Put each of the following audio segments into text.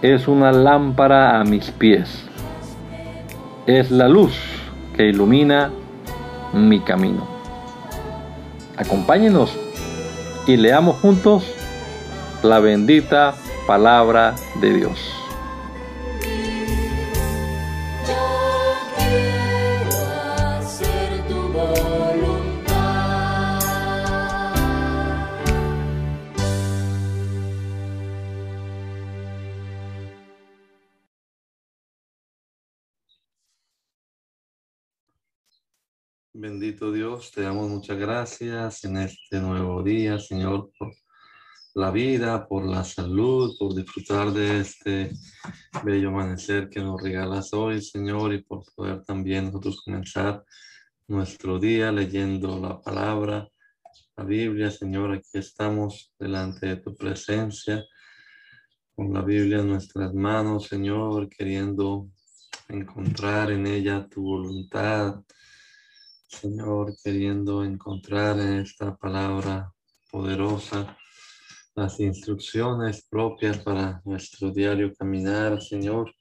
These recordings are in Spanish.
Es una lámpara a mis pies. Es la luz que ilumina mi camino. Acompáñenos y leamos juntos la bendita palabra de Dios. Bendito Dios, te damos muchas gracias en este nuevo día, Señor, por la vida, por la salud, por disfrutar de este bello amanecer que nos regalas hoy, Señor, y por poder también nosotros comenzar nuestro día leyendo la palabra, la Biblia, Señor, aquí estamos delante de tu presencia, con la Biblia en nuestras manos, Señor, queriendo encontrar en ella tu voluntad Señor, queriendo encontrar en esta palabra poderosa las instrucciones propias para nuestro diario caminar, Señor,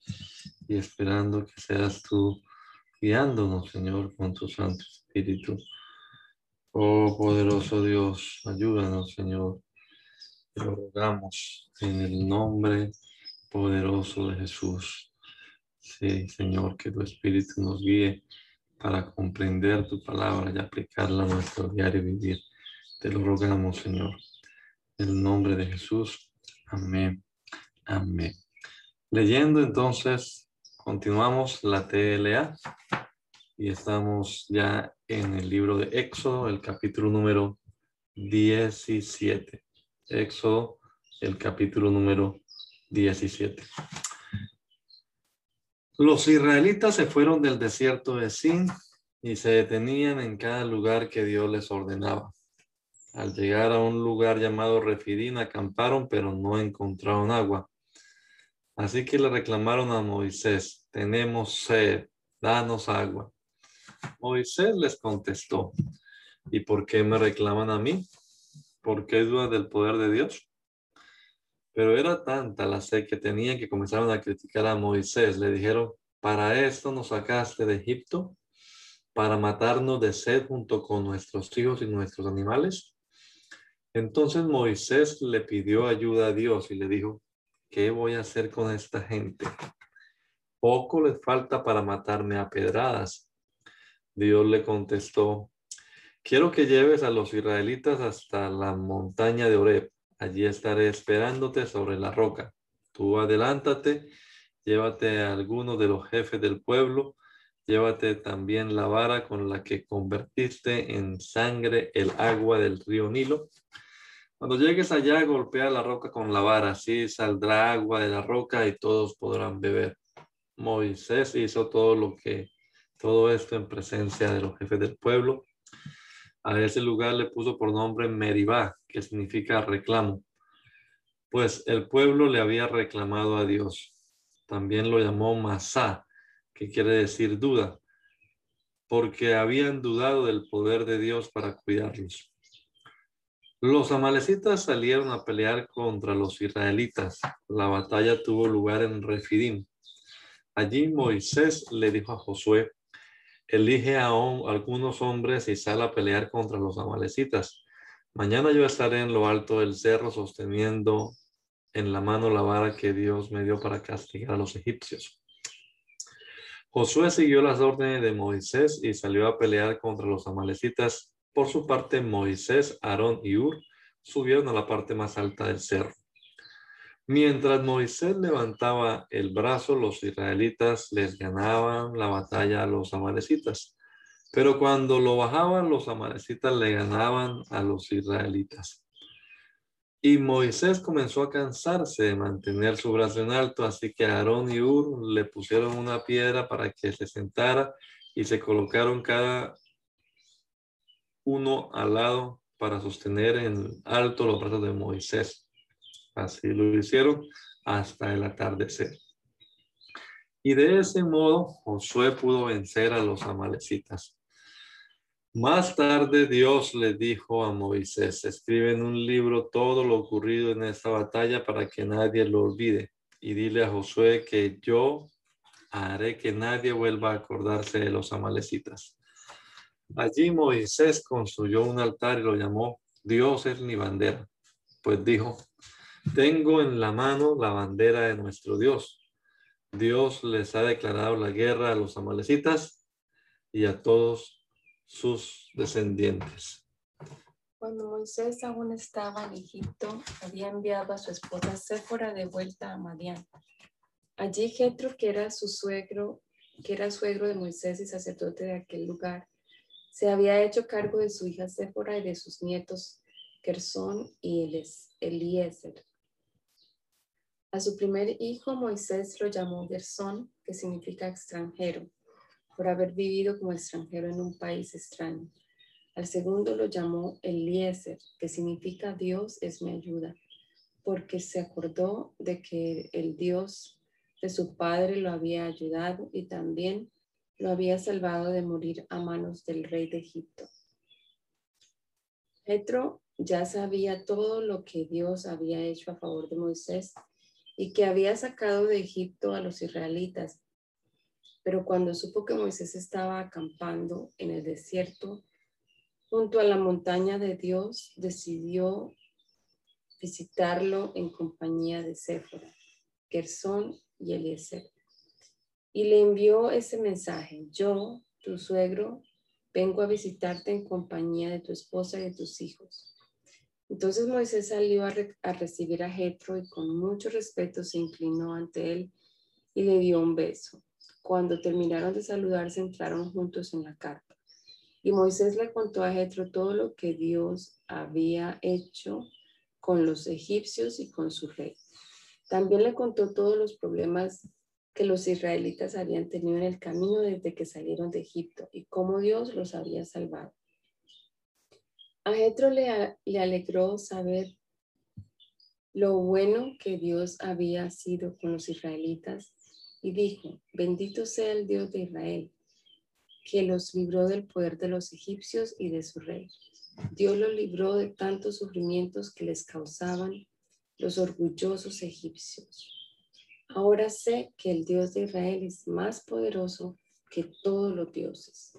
y esperando que seas tú guiándonos, Señor, con tu Santo Espíritu. Oh poderoso Dios, ayúdanos, Señor. Te rogamos en el nombre poderoso de Jesús. Sí, Señor, que tu Espíritu nos guíe para comprender tu palabra y aplicarla a nuestro diario vivir. Te lo rogamos, Señor. En el nombre de Jesús. Amén. Amén. Leyendo entonces, continuamos la TLA y estamos ya en el libro de Éxodo, el capítulo número 17. Éxodo, el capítulo número 17. Los israelitas se fueron del desierto de Sin y se detenían en cada lugar que Dios les ordenaba. Al llegar a un lugar llamado Refidín, acamparon, pero no encontraron agua. Así que le reclamaron a Moisés, tenemos sed, danos agua. Moisés les contestó, ¿y por qué me reclaman a mí? ¿Por qué dudan del poder de Dios? Pero era tanta la sed que tenían que comenzaron a criticar a Moisés. Le dijeron, para esto nos sacaste de Egipto, para matarnos de sed junto con nuestros hijos y nuestros animales. Entonces Moisés le pidió ayuda a Dios y le dijo, ¿qué voy a hacer con esta gente? Poco les falta para matarme a pedradas. Dios le contestó, quiero que lleves a los israelitas hasta la montaña de Oreb Allí estaré esperándote sobre la roca. Tú adelántate, llévate a alguno de los jefes del pueblo, llévate también la vara con la que convertiste en sangre el agua del río Nilo. Cuando llegues allá, golpea la roca con la vara, así saldrá agua de la roca y todos podrán beber. Moisés hizo todo lo que, todo esto en presencia de los jefes del pueblo a ese lugar le puso por nombre Meribá, que significa reclamo, pues el pueblo le había reclamado a Dios. También lo llamó Masá, que quiere decir duda, porque habían dudado del poder de Dios para cuidarlos. Los amalecitas salieron a pelear contra los israelitas. La batalla tuvo lugar en Refidim. Allí Moisés le dijo a Josué, elige a algunos hombres y sale a pelear contra los amalecitas. Mañana yo estaré en lo alto del cerro sosteniendo en la mano la vara que Dios me dio para castigar a los egipcios. Josué siguió las órdenes de Moisés y salió a pelear contra los amalecitas. Por su parte, Moisés, Aarón y Ur subieron a la parte más alta del cerro. Mientras Moisés levantaba el brazo, los israelitas les ganaban la batalla a los amalecitas. Pero cuando lo bajaban, los amalecitas le ganaban a los israelitas. Y Moisés comenzó a cansarse de mantener su brazo en alto, así que Aarón y Ur le pusieron una piedra para que se sentara y se colocaron cada uno al lado para sostener en alto los brazos de Moisés. Así lo hicieron hasta el atardecer. Y de ese modo Josué pudo vencer a los amalecitas. Más tarde Dios le dijo a Moisés, escribe en un libro todo lo ocurrido en esta batalla para que nadie lo olvide. Y dile a Josué que yo haré que nadie vuelva a acordarse de los amalecitas. Allí Moisés construyó un altar y lo llamó Dios es mi bandera. Pues dijo, tengo en la mano la bandera de nuestro Dios. Dios les ha declarado la guerra a los amalecitas y a todos sus descendientes. Cuando Moisés aún estaba en Egipto, había enviado a su esposa Séfora de vuelta a Madián. Allí Jetro, que era su suegro, que era suegro de Moisés y sacerdote de aquel lugar, se había hecho cargo de su hija Séfora y de sus nietos Gersón y Eliezer. A su primer hijo Moisés lo llamó Gersón, que significa extranjero, por haber vivido como extranjero en un país extraño. Al segundo lo llamó Eliezer, que significa Dios es mi ayuda, porque se acordó de que el Dios de su padre lo había ayudado y también lo había salvado de morir a manos del rey de Egipto. Petro ya sabía todo lo que Dios había hecho a favor de Moisés y que había sacado de Egipto a los israelitas. Pero cuando supo que Moisés estaba acampando en el desierto junto a la montaña de Dios, decidió visitarlo en compañía de Séfora, Gersón y Eliezer. Y le envió ese mensaje, yo, tu suegro, vengo a visitarte en compañía de tu esposa y de tus hijos. Entonces Moisés salió a, recibir a Jetro y con mucho respeto se inclinó ante él y le dio un beso. Cuando terminaron de saludarse, entraron juntos en la carpa. Y Moisés le contó a Jetro todo lo que Dios había hecho con los egipcios y con su rey. También le contó todos los problemas que los israelitas habían tenido en el camino desde que salieron de Egipto y cómo Dios los había salvado. A Jetro le, le alegró saber lo bueno que Dios había sido con los israelitas y dijo, bendito sea el Dios de Israel, que los libró del poder de los egipcios y de su rey. Dios los libró de tantos sufrimientos que les causaban los orgullosos egipcios. Ahora sé que el Dios de Israel es más poderoso que todos los dioses.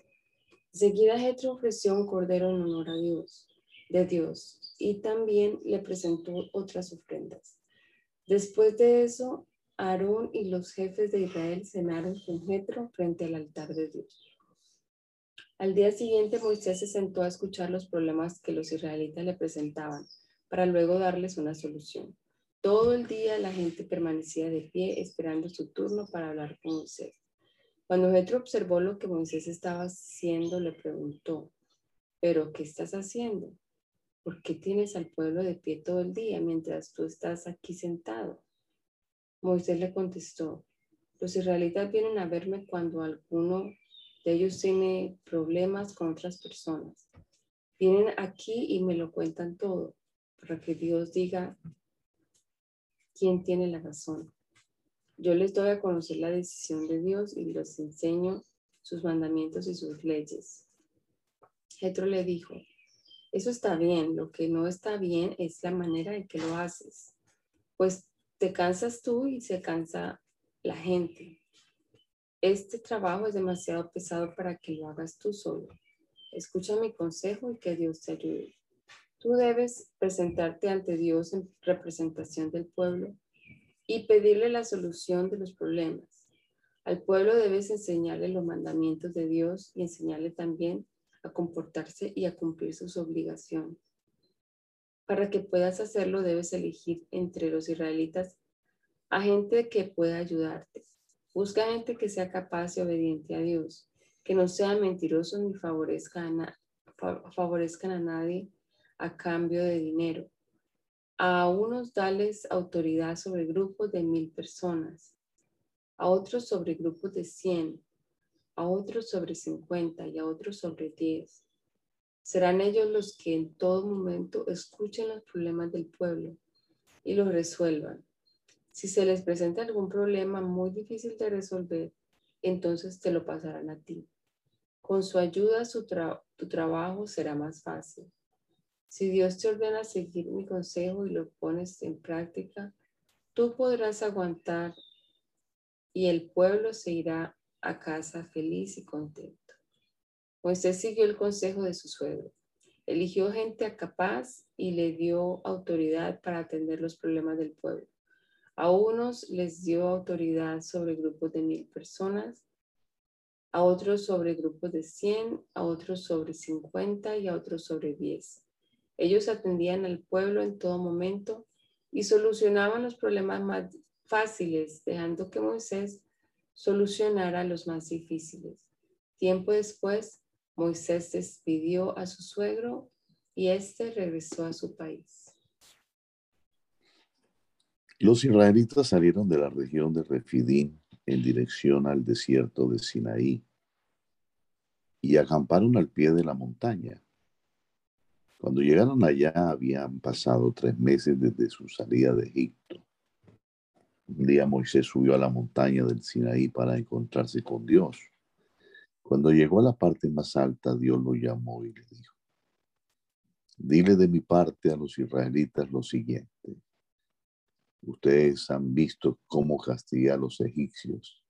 Seguida Jetro ofreció un cordero en honor a Dios, de Dios, y también le presentó otras ofrendas. Después de eso, Aarón y los jefes de Israel cenaron con Jetro frente al altar de Dios. Al día siguiente Moisés se sentó a escuchar los problemas que los israelitas le presentaban para luego darles una solución. Todo el día la gente permanecía de pie esperando su turno para hablar con Moisés. Cuando Jetro observó lo que Moisés estaba haciendo, le preguntó, ¿pero qué estás haciendo? ¿Por qué tienes al pueblo de pie todo el día mientras tú estás aquí sentado? Moisés le contestó, los israelitas vienen a verme cuando alguno de ellos tiene problemas con otras personas. Vienen aquí y me lo cuentan todo, para que Dios diga quién tiene la razón. Yo les doy a conocer la decisión de Dios y les enseño sus mandamientos y sus leyes. Jetro le dijo, eso está bien, lo que no está bien es la manera en que lo haces, pues te cansas tú y se cansa la gente. Este trabajo es demasiado pesado para que lo hagas tú solo. Escucha mi consejo y que Dios te ayude. Tú debes presentarte ante Dios en representación del pueblo y pedirle la solución de los problemas. Al pueblo debes enseñarle los mandamientos de Dios y enseñarle también a comportarse y a cumplir sus obligaciones. Para que puedas hacerlo, debes elegir entre los israelitas a gente que pueda ayudarte. Busca gente que sea capaz y obediente a Dios, que no sean mentirosos ni favorezcan a, favorezcan a nadie a cambio de dinero a unos dales autoridad sobre grupos de mil personas, a otros sobre grupos de cien, a otros sobre cincuenta y a otros sobre diez. Serán ellos los que en todo momento escuchen los problemas del pueblo y los resuelvan. Si se les presenta algún problema muy difícil de resolver, entonces te lo pasarán a ti. Con su ayuda tu trabajo será más fácil. Si Dios te ordena seguir mi consejo y lo pones en práctica, tú podrás aguantar y el pueblo se irá a casa feliz y contento. Moisés siguió el consejo de su suegro. Eligió gente capaz y le dio autoridad para atender los problemas del pueblo. A unos les dio autoridad sobre grupos de mil personas, a otros sobre grupos de cien, a otros sobre cincuenta y a otros sobre diez. Ellos atendían al pueblo en todo momento y solucionaban los problemas más fáciles, dejando que Moisés solucionara los más difíciles. Tiempo después, Moisés despidió a su suegro y éste regresó a su país. Los israelitas salieron de la región de Refidín en dirección al desierto de Sinaí y acamparon al pie de la montaña. Cuando llegaron allá habían pasado tres meses desde su salida de Egipto. Un día Moisés subió a la montaña del Sinaí para encontrarse con Dios. Cuando llegó a la parte más alta, Dios lo llamó y le dijo, dile de mi parte a los israelitas lo siguiente. Ustedes han visto cómo castigué a los egipcios.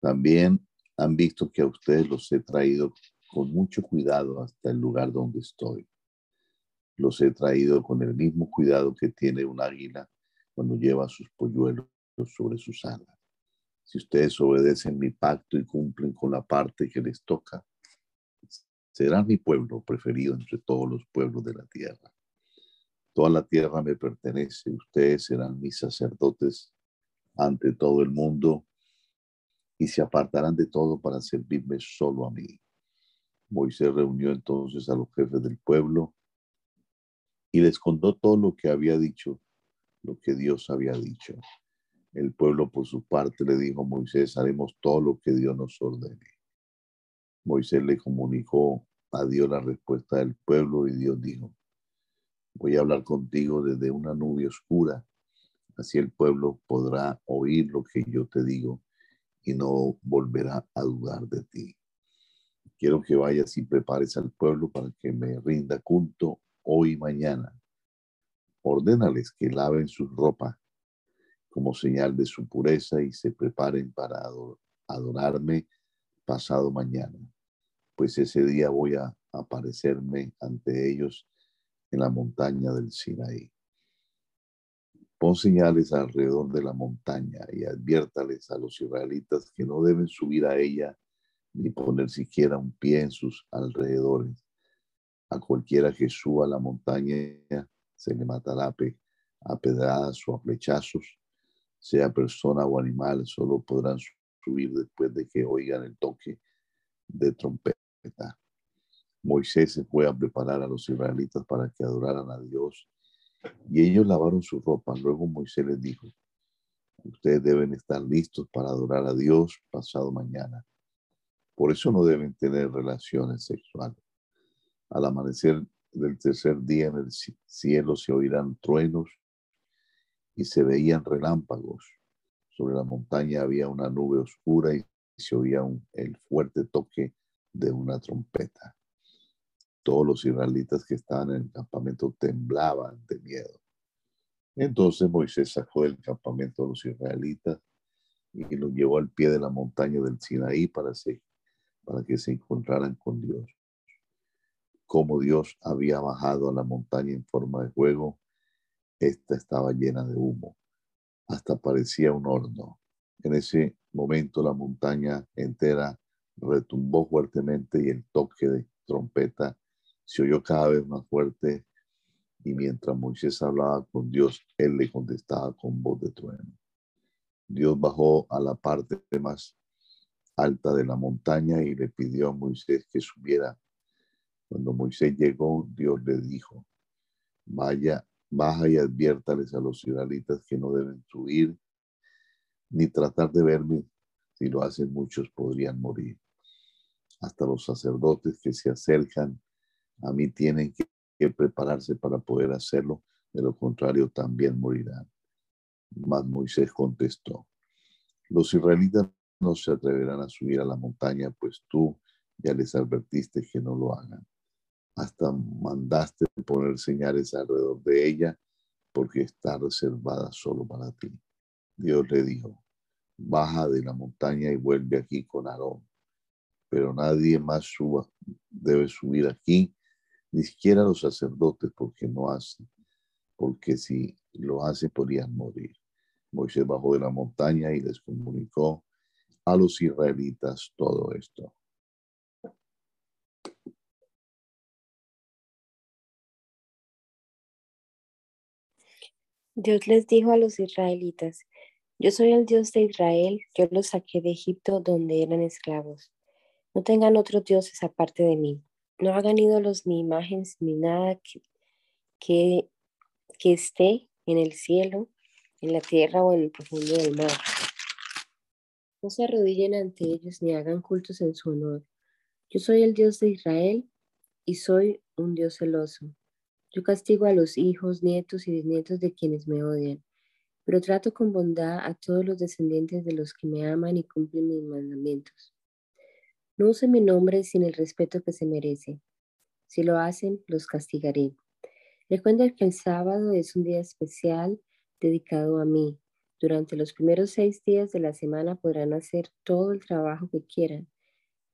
También han visto que a ustedes los he traído con mucho cuidado hasta el lugar donde estoy. Los he traído con el mismo cuidado que tiene un águila cuando lleva sus polluelos sobre sus alas. Si ustedes obedecen mi pacto y cumplen con la parte que les toca, serán mi pueblo preferido entre todos los pueblos de la tierra. Toda la tierra me pertenece, ustedes serán mis sacerdotes ante todo el mundo y se apartarán de todo para servirme solo a mí. Moisés reunió entonces a los jefes del pueblo y les contó todo lo que había dicho lo que Dios había dicho. El pueblo por su parte le dijo Moisés, haremos todo lo que Dios nos ordene. Moisés le comunicó a Dios la respuesta del pueblo y Dios dijo, voy a hablar contigo desde una nube oscura, así el pueblo podrá oír lo que yo te digo y no volverá a dudar de ti. Quiero que vayas y prepares al pueblo para que me rinda culto hoy y mañana ordénales que laven su ropa como señal de su pureza y se preparen para adorarme pasado mañana, pues ese día voy a aparecerme ante ellos en la montaña del Sinaí. Pon señales alrededor de la montaña y adviértales a los israelitas que no deben subir a ella ni poner siquiera un pie en sus alrededores. A cualquiera que suba la montaña se le matará a pedradas o a flechazos, sea persona o animal, solo podrán subir después de que oigan el toque de trompeta. Moisés se fue a preparar a los israelitas para que adoraran a Dios y ellos lavaron su ropa. Luego Moisés les dijo, ustedes deben estar listos para adorar a Dios pasado mañana. Por eso no deben tener relaciones sexuales. Al amanecer del tercer día en el cielo se oirán truenos y se veían relámpagos. Sobre la montaña había una nube oscura y se oía el fuerte toque de una trompeta. Todos los israelitas que estaban en el campamento temblaban de miedo. Entonces Moisés sacó del campamento a los israelitas y los llevó al pie de la montaña del Sinaí para, para que se encontraran con Dios como Dios había bajado a la montaña en forma de fuego, esta estaba llena de humo, hasta parecía un horno. En ese momento la montaña entera retumbó fuertemente y el toque de trompeta se oyó cada vez más fuerte y mientras Moisés hablaba con Dios, él le contestaba con voz de trueno. Dios bajó a la parte más alta de la montaña y le pidió a Moisés que subiera cuando Moisés llegó, Dios le dijo, vaya, baja y adviértales a los israelitas que no deben subir ni tratar de verme. Si lo hacen muchos podrían morir. Hasta los sacerdotes que se acercan a mí tienen que, que prepararse para poder hacerlo, de lo contrario también morirán. Mas Moisés contestó, los israelitas no se atreverán a subir a la montaña, pues tú Ya les advertiste que no lo hagan. Hasta mandaste poner señales alrededor de ella porque está reservada solo para ti. Dios le dijo, baja de la montaña y vuelve aquí con Aarón. Pero nadie más suba, debe subir aquí, ni siquiera los sacerdotes, porque no hacen, porque si lo hacen podrían morir. Moisés bajó de la montaña y les comunicó a los israelitas todo esto. Dios les dijo a los israelitas, yo soy el Dios de Israel, yo los saqué de Egipto donde eran esclavos. No tengan otros dioses aparte de mí. No hagan ídolos ni imágenes ni nada que, que, que esté en el cielo, en la tierra o en el profundo del mar. No se arrodillen ante ellos ni hagan cultos en su honor. Yo soy el Dios de Israel y soy un Dios celoso. Yo castigo a los hijos, nietos y bisnietos de quienes me odian pero trato con bondad a todos los descendientes de los que me aman y cumplen mis mandamientos. No usen mi nombre sin el respeto que se merece. Si lo hacen, los castigaré. Recuerden que el sábado es un día especial dedicado a mí. Durante los primeros seis días de la semana podrán hacer todo el trabajo que quieran,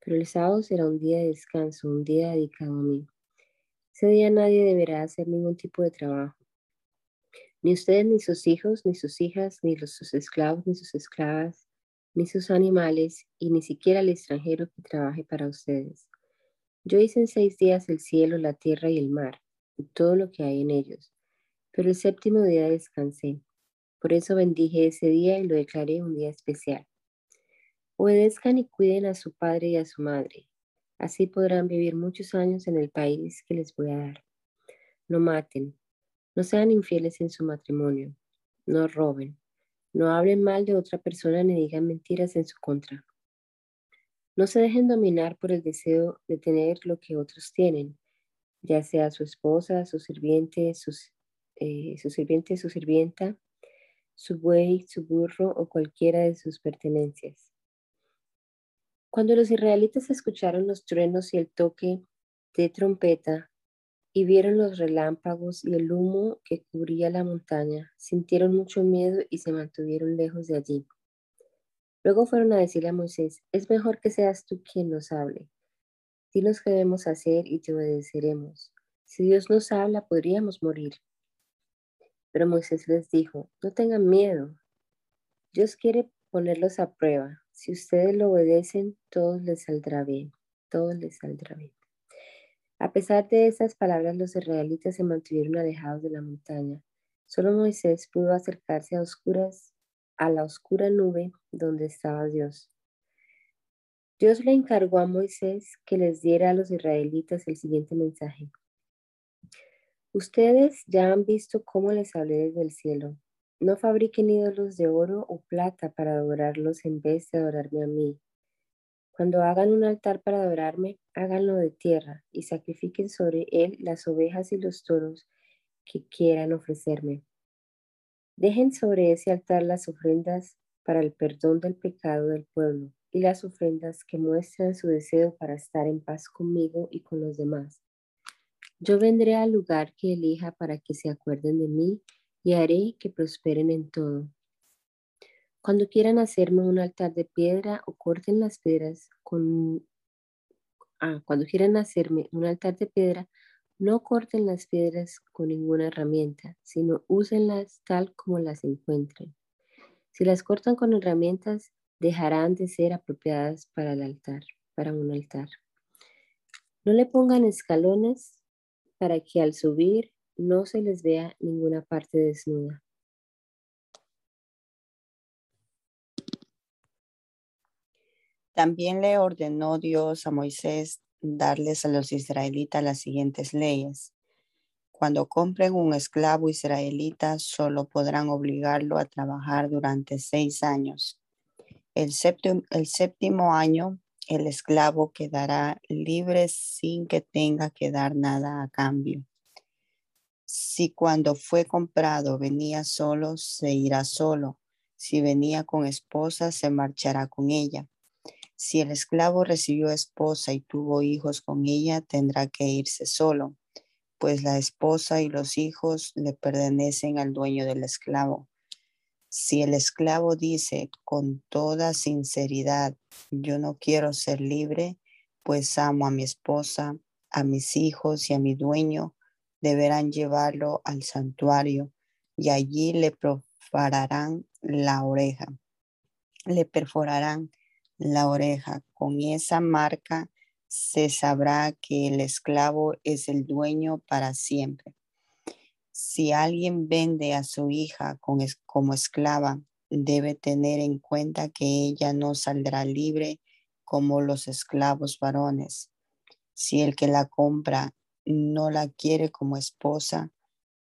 pero el sábado será un día de descanso, un día dedicado a mí. Ese día nadie deberá hacer ningún tipo de trabajo. Ni ustedes, ni sus hijos, ni sus hijas, ni los, sus esclavos, ni sus esclavas, ni sus animales, y ni siquiera el extranjero que trabaje para ustedes. Yo hice en seis días el cielo, la tierra y el mar, y todo lo que hay en ellos. Pero el séptimo día descansé. Por eso bendije ese día y lo declaré un día especial. Obedezcan y cuiden a su padre y a su madre. Así podrán vivir muchos años en el país que les voy a dar. No maten, no sean infieles en su matrimonio. No roben. No hablen mal de otra persona ni digan mentiras en su contra. No se dejen dominar por el deseo de tener lo que otros tienen, ya sea su esposa, su sirviente, eh, su sirviente, su sirvienta, su buey, su burro o cualquiera de sus pertenencias. Cuando los israelitas escucharon los truenos y el toque de trompeta, y vieron los relámpagos y el humo que cubría la montaña. Sintieron mucho miedo y se mantuvieron lejos de allí. Luego fueron a decirle a Moisés, es mejor que seas tú quien nos hable. Dinos qué debemos hacer y te obedeceremos. Si Dios nos habla, podríamos morir. Pero Moisés les dijo, no tengan miedo. Dios quiere ponerlos a prueba. Si ustedes lo obedecen, todo les saldrá bien. Todo les saldrá bien. A pesar de esas palabras, los israelitas se mantuvieron alejados de la montaña. Solo Moisés pudo acercarse a oscuras a la oscura nube donde estaba Dios. Dios le encargó a Moisés que les diera a los israelitas el siguiente mensaje. Ustedes ya han visto cómo les hablé desde el cielo. No fabriquen ídolos de oro o plata para adorarlos en vez de adorarme a mí. Cuando hagan un altar para adorarme, háganlo de tierra y sacrifiquen sobre él las ovejas y los toros que quieran ofrecerme. Dejen sobre ese altar las ofrendas para el perdón del pecado del pueblo y las ofrendas que muestran su deseo para estar en paz conmigo y con los demás. Yo vendré al lugar que elija para que se acuerden de mí y haré que prosperen en todo. Cuando quieran hacerme un altar de piedra o corten las piedras con... Ah, cuando quieran hacerme un altar de piedra, no corten las piedras con ninguna herramienta, sino úsenlas tal como las encuentren. Si las cortan con herramientas, dejarán de ser apropiadas para el altar, para un altar. No le pongan escalones para que al subir no se les vea ninguna parte desnuda. También le ordenó Dios a Moisés darles a los israelitas las siguientes leyes. Cuando compren un esclavo israelita, solo podrán obligarlo a trabajar durante seis años. El séptimo, el séptimo año, el esclavo quedará libre sin que tenga que dar nada a cambio. Si cuando fue comprado venía solo, se irá solo. Si venía con esposa, se marchará con ella Si el esclavo recibió esposa y tuvo hijos con ella, tendrá que irse solo, pues la esposa y los hijos le pertenecen al dueño del esclavo. Si el esclavo dice con toda sinceridad, yo no quiero ser libre, pues amo a mi esposa, a mis hijos y a mi dueño, deberán llevarlo al santuario y allí le perforarán la oreja. Le perforarán la oreja. Con esa marca se sabrá que el esclavo es el dueño para siempre. Si alguien vende a su hija como esclava, debe tener en cuenta que ella no saldrá libre como los esclavos varones. Si el que la compra no la quiere como esposa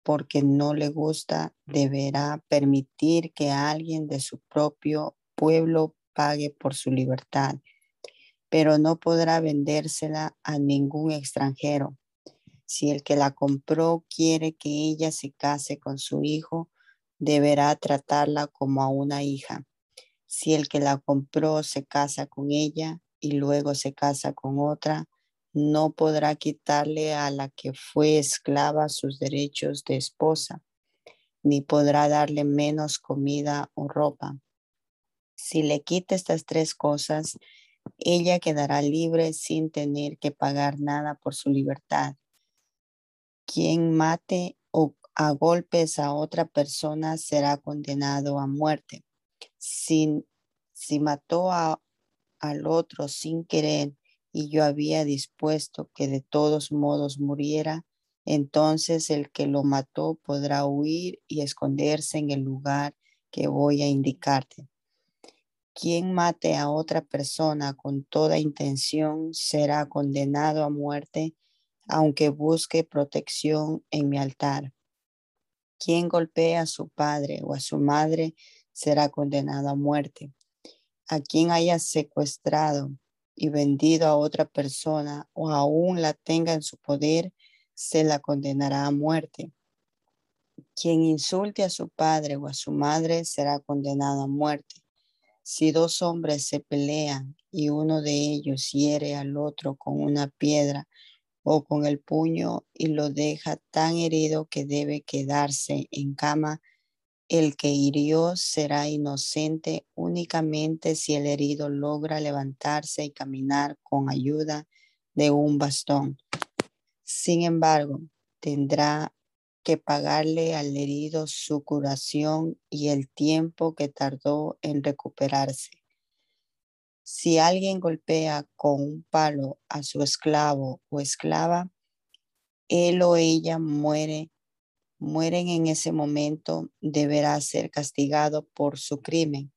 porque no le gusta, deberá permitir que alguien de su propio pueblo pague por su libertad, pero no podrá vendérsela a ningún extranjero. Si el que la compró quiere que ella se case con su hijo, deberá tratarla como a una hija. Si el que la compró se casa con ella y luego se casa con otra, no podrá quitarle a la que fue esclava sus derechos de esposa, ni podrá darle menos comida o ropa. Si le quita estas tres cosas, ella quedará libre sin tener que pagar nada por su libertad. Quien mate o a golpes a otra persona será condenado a muerte. Si, si mató a, al otro sin querer y yo había dispuesto que de todos modos muriera, entonces el que lo mató podrá huir y esconderse en el lugar que voy a indicarte. Quien mate a otra persona con toda intención será condenado a muerte, aunque busque protección en mi altar. Quien golpea a su padre o a su madre será condenado a muerte. A quien haya secuestrado y vendido a otra persona o aún la tenga en su poder, se la condenará a muerte. Quien insulte a su padre o a su madre será condenado a muerte. Si dos hombres se pelean y uno de ellos hiere al otro con una piedra o con el puño y lo deja tan herido que debe quedarse en cama, el que hirió será inocente únicamente si el herido logra levantarse y caminar con ayuda de un bastón. Sin embargo, tendrá que pagarle al herido su curación y el tiempo que tardó en recuperarse. Si alguien golpea con un palo a su esclavo o esclava, él o ella muere, mueren en ese momento, deberá ser castigado por su crimen.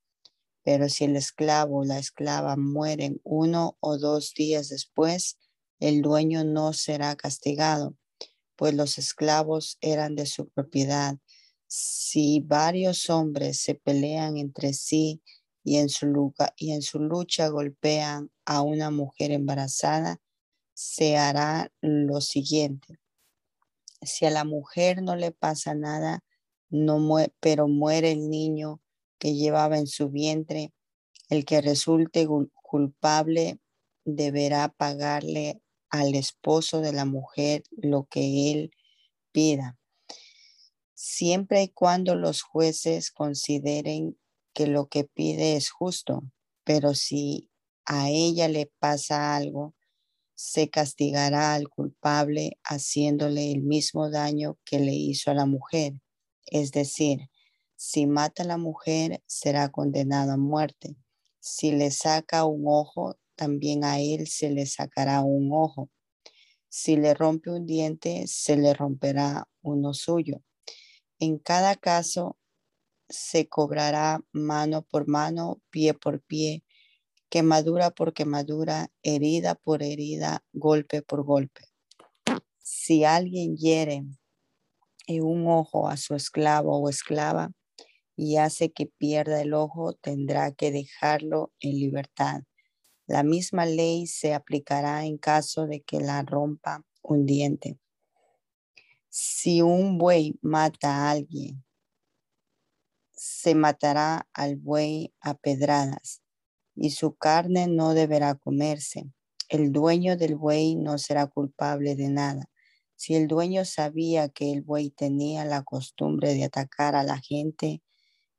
Pero si el esclavo o la esclava mueren uno o dos días después, el dueño no será castigado pues los esclavos eran de su propiedad. Si varios hombres se pelean entre sí y en su, lucha, y en su lucha golpean a una mujer embarazada, se hará lo siguiente. Si a la mujer no le pasa nada, no pero muere el niño que llevaba en su vientre, el que resulte culpable deberá pagarle al esposo de la mujer lo que él pida, siempre y cuando los jueces consideren que lo que pide es justo, pero si a ella le pasa algo, se castigará al culpable haciéndole el mismo daño que le hizo a la mujer. Es decir, si mata a la mujer, será condenado a muerte. Si le saca un ojo, también a él se le sacará un ojo. Si le rompe un diente, se le romperá uno suyo. En cada caso, se cobrará mano por mano, pie por pie, quemadura por quemadura, herida por herida, golpe por golpe. Si alguien hiere en un ojo a su esclavo o esclava y hace que pierda el ojo, tendrá que dejarlo en libertad la misma ley se aplicará en caso de que la rompa un diente. Si un buey mata a alguien, se matará al buey a pedradas. Y su carne no deberá comerse. El dueño del buey no será culpable de nada. Si el dueño sabía que el buey tenía la costumbre de atacar a la gente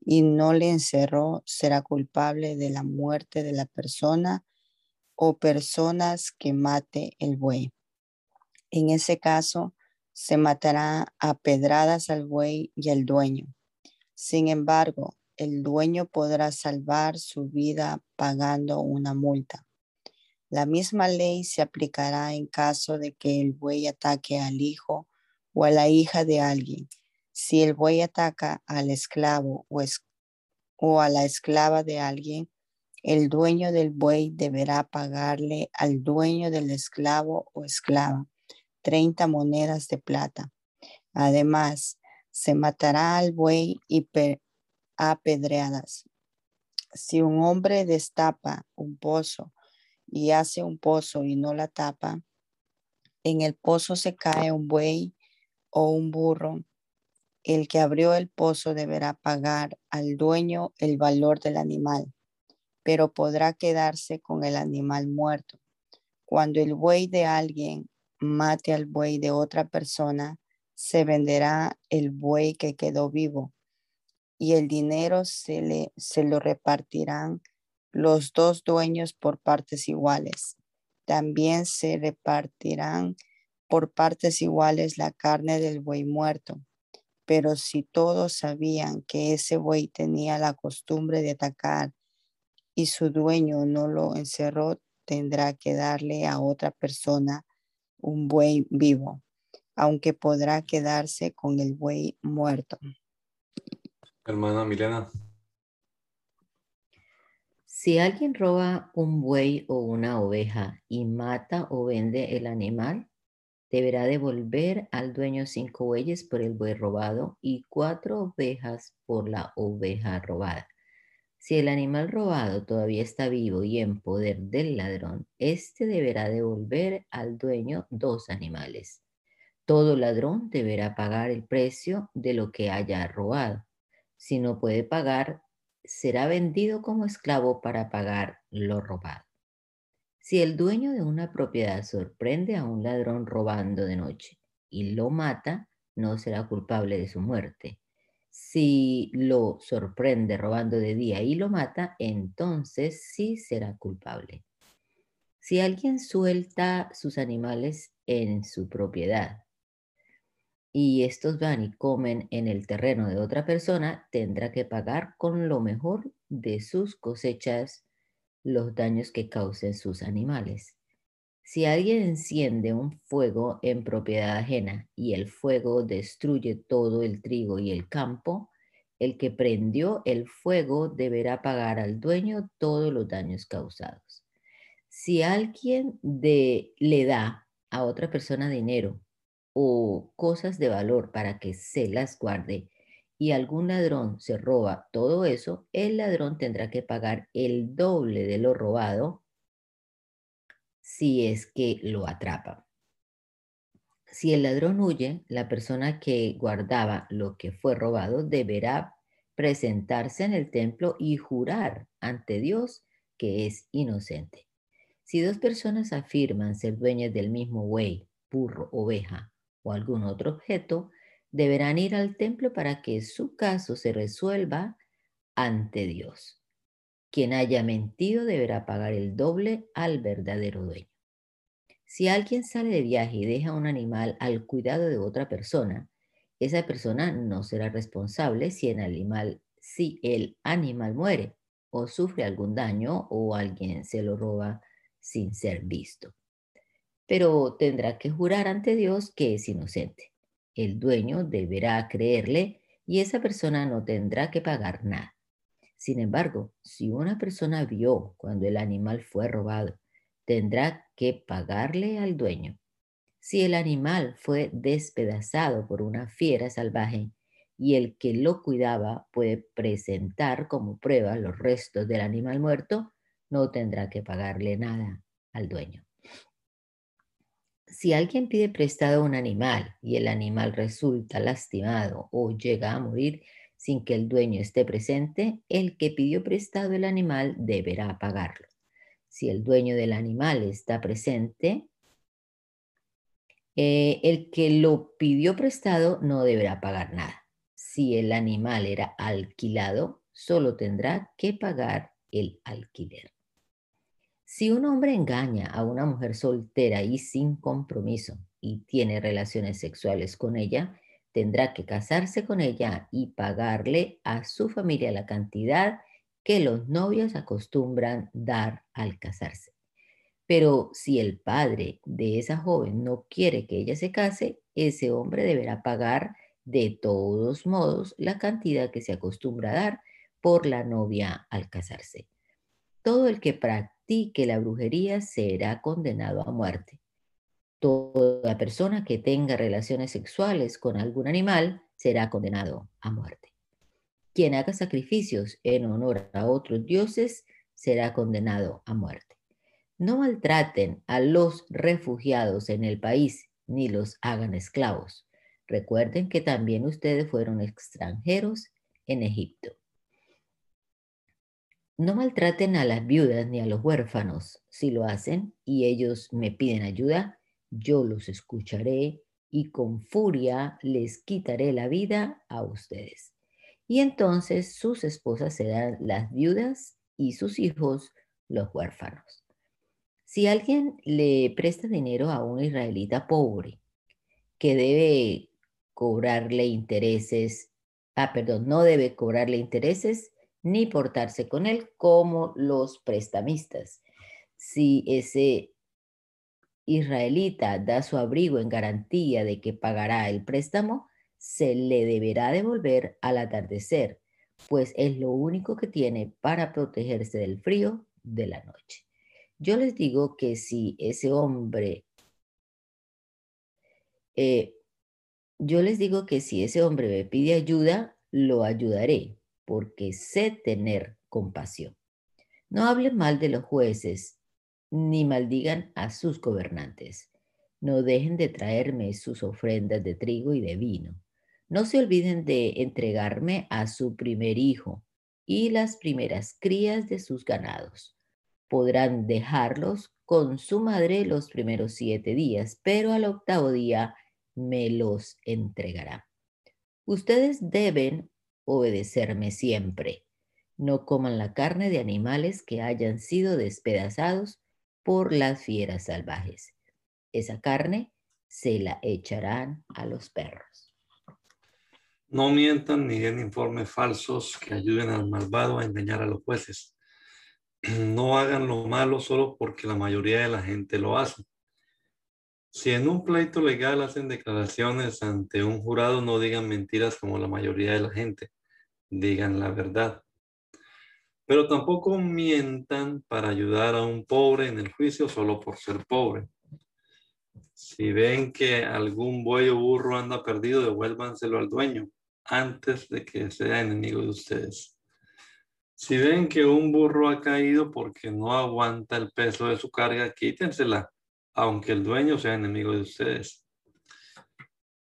y no le encerró, será culpable de la muerte de la persona o personas que mate el buey. En ese caso, se matará a pedradas al buey y al dueño. Sin embargo, el dueño podrá salvar su vida pagando una multa. La misma ley se aplicará en caso de que el buey ataque al hijo o a la hija de alguien. Si el buey ataca al esclavo o, a la esclava de alguien, el dueño del buey deberá pagarle al dueño del esclavo o esclava 30 monedas de plata. Además, se matará al buey y apedreadas. Si un hombre destapa un pozo y hace un pozo y no la tapa, en el pozo se cae un buey o un burro. El que abrió el pozo deberá pagar al dueño el valor del animal, pero podrá quedarse con el animal muerto. Cuando el buey de alguien mate al buey de otra persona, se venderá el buey que quedó vivo y el dinero se, le, se lo repartirán los dos dueños por partes iguales. También se repartirán por partes iguales la carne del buey muerto. Pero si todos sabían que ese buey tenía la costumbre de atacar y su dueño no lo encerró, tendrá que darle a otra persona un buey vivo, aunque podrá quedarse con el buey muerto. Hermana Milena. Si alguien roba un buey o una oveja y mata o vende el animal, deberá devolver al dueño cinco bueyes por el buey robado y cuatro ovejas por la oveja robada. Si el animal robado todavía está vivo y en poder del ladrón, éste deberá devolver al dueño dos animales. Todo ladrón deberá pagar el precio de lo que haya robado. Si no puede pagar, será vendido como esclavo para pagar lo robado. Si el dueño de una propiedad sorprende a un ladrón robando de noche y lo mata, no será culpable de su muerte. Si lo sorprende robando de día y lo mata, entonces sí será culpable. Si alguien suelta sus animales en su propiedad y estos van y comen en el terreno de otra persona, tendrá que pagar con lo mejor de sus cosechas los daños que causen sus animales. Si alguien enciende un fuego en propiedad ajena y el fuego destruye todo el trigo y el campo, el que prendió el fuego deberá pagar al dueño todos los daños causados. Si alguien le da a otra persona dinero o cosas de valor para que se las guarde y algún ladrón se roba todo eso, el ladrón tendrá que pagar el doble de lo robado si es que lo atrapa. Si el ladrón huye, la persona que guardaba lo que fue robado deberá presentarse en el templo y jurar ante Dios que es inocente. Si dos personas afirman ser dueñas del mismo buey, burro, oveja o algún otro objeto, deberán ir al templo para que su caso se resuelva ante Dios. Quien haya mentido deberá pagar el doble al verdadero dueño. Si alguien sale de viaje y deja un animal al cuidado de otra persona, esa persona no será responsable si el animal, si el animal muere o sufre algún daño o alguien se lo roba sin ser visto pero tendrá que jurar ante Dios que es inocente. El dueño deberá creerle y esa persona no tendrá que pagar nada. Sin embargo, si una persona vio cuando el animal fue robado, tendrá que pagarle al dueño. Si el animal fue despedazado por una fiera salvaje y el que lo cuidaba puede presentar como prueba los restos del animal muerto, no tendrá que pagarle nada al dueño si alguien pide prestado un animal y el animal resulta lastimado o llega a morir, sin que el dueño esté presente, el que pidió prestado el animal deberá pagarlo. Si el dueño del animal está presente, eh, el que lo pidió prestado no deberá pagar nada. Si el animal era alquilado, solo tendrá que pagar el alquiler. Si un hombre engaña a una mujer soltera y sin compromiso y tiene relaciones sexuales con ella, tendrá que casarse con ella y pagarle a su familia la cantidad que los novios acostumbran dar al casarse. Pero si el padre de esa joven no quiere que ella se case, ese hombre deberá pagar de todos modos la cantidad que se acostumbra a dar por la novia al casarse. Todo el que practique la brujería será condenado a muerte. Toda persona que tenga relaciones sexuales con algún animal será condenado a muerte. Quien haga sacrificios en honor a otros dioses será condenado a muerte. No maltraten a los refugiados en el país ni los hagan esclavos. Recuerden que también ustedes fueron extranjeros en Egipto. No maltraten a las viudas ni a los huérfanos. Si lo hacen y ellos me piden ayuda, yo los escucharé y con furia les quitaré la vida a ustedes. Y entonces sus esposas serán las viudas y sus hijos los huérfanos. Si alguien le presta dinero a un israelita pobre que debe cobrarle intereses, ah, perdón, no debe cobrarle intereses ni portarse con él como los prestamistas. Si ese israelita da su abrigo en garantía de que pagará el préstamo, se le deberá devolver al atardecer, pues es lo único que tiene para protegerse del frío de la noche. Yo les digo que si ese hombre, eh, yo les digo que si ese hombre me pide ayuda, lo ayudaré, porque sé tener compasión. No hablen mal de los jueces, ni maldigan a sus gobernantes. No dejen de traerme sus ofrendas de trigo y de vino. No se olviden de entregarme a su primer hijo y las primeras crías de sus ganados. Podrán dejarlos con su madre los primeros siete días, pero al octavo día me los entregará. Ustedes deben obedecerme siempre. No coman la carne de animales que hayan sido despedazados por las fieras salvajes. Esa carne se la echarán a los perros. No mientan ni den informes falsos que ayuden al malvado a engañar a los jueces. No hagan lo malo solo porque la mayoría de la gente lo hace. Si en un pleito legal hacen declaraciones ante un jurado, no digan mentiras como la mayoría de la gente. Digan la verdad. Pero tampoco mientan para ayudar a un pobre en el juicio solo por ser pobre. Si ven que algún buey o burro anda perdido, devuélvanselo al dueño antes de que sea enemigo de ustedes. Si ven que un burro ha caído porque no aguanta el peso de su carga, quítensela, aunque el dueño sea enemigo de ustedes.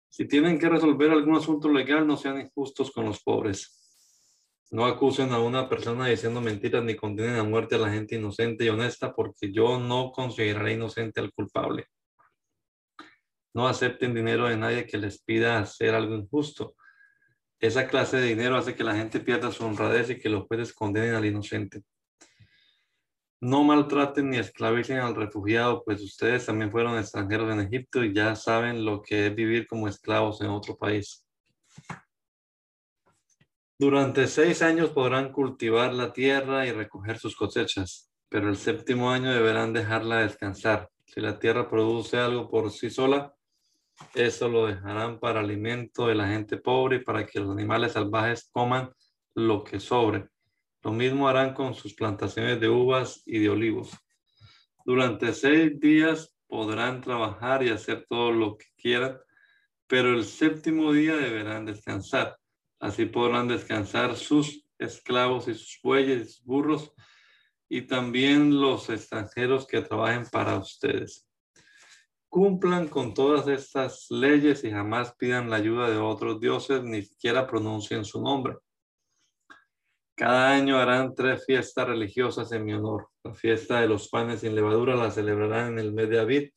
Si tienen que resolver algún asunto legal, no sean injustos con los pobres. No acusen a una persona diciendo mentiras ni condenen a muerte a la gente inocente y honesta, porque yo no consideraré inocente al culpable. No acepten dinero de nadie que les pida hacer algo injusto. Esa clase de dinero hace que la gente pierda su honradez y que los jueces condenen al inocente. No maltraten ni esclavicen al refugiado, pues ustedes también fueron extranjeros en Egipto y ya saben lo que es vivir como esclavos en otro país. Durante seis años podrán cultivar la tierra y recoger sus cosechas, pero el séptimo año deberán dejarla descansar. Si la tierra produce algo por sí sola, eso lo dejarán para alimento de la gente pobre y para que los animales salvajes coman lo que sobre. Lo mismo harán con sus plantaciones de uvas y de olivos. Durante seis días podrán trabajar y hacer todo lo que quieran, pero el séptimo día deberán descansar Así podrán descansar sus esclavos y sus bueyes burros y también los extranjeros que trabajen para ustedes. Cumplan con todas estas leyes y jamás pidan la ayuda de otros dioses, ni siquiera pronuncien su nombre. Cada año harán tres fiestas religiosas en mi honor. La fiesta de los panes sin levadura la celebrarán en el mes de Abid,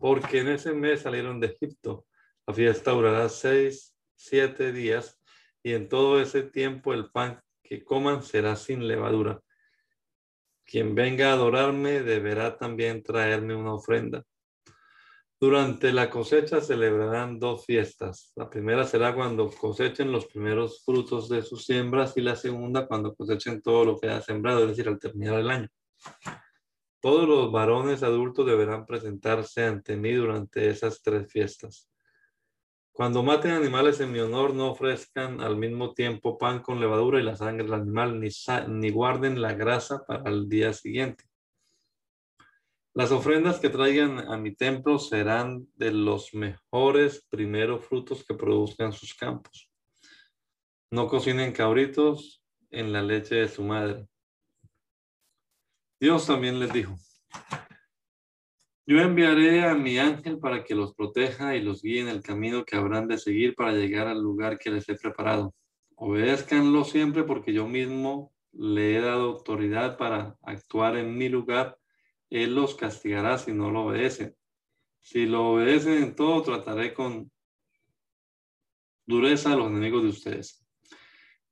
porque en ese mes salieron de Egipto. La fiesta durará seis, siete días, y en todo ese tiempo el pan que coman será sin levadura. Quien venga a adorarme deberá también traerme una ofrenda. Durante la cosecha celebrarán dos fiestas. La primera será cuando cosechen los primeros frutos de sus siembras y la segunda cuando cosechen todo lo que ha sembrado, es decir, al terminar el año. Todos los varones adultos deberán presentarse ante mí durante esas tres fiestas. Cuando maten animales en mi honor, no ofrezcan al mismo tiempo pan con levadura y la sangre del animal, ni, ni guarden la grasa para el día siguiente. Las ofrendas que traigan a mi templo serán de los mejores primeros frutos que produzcan sus campos. No cocinen cabritos en la leche de su madre. Dios también les dijo, yo enviaré a mi ángel para que los proteja y los guíe en el camino que habrán de seguir para llegar al lugar que les he preparado. Obedézcanlo siempre porque yo mismo le he dado autoridad para actuar en mi lugar él los castigará si no lo obedecen. Si lo obedecen en todo, trataré con dureza a los enemigos de ustedes.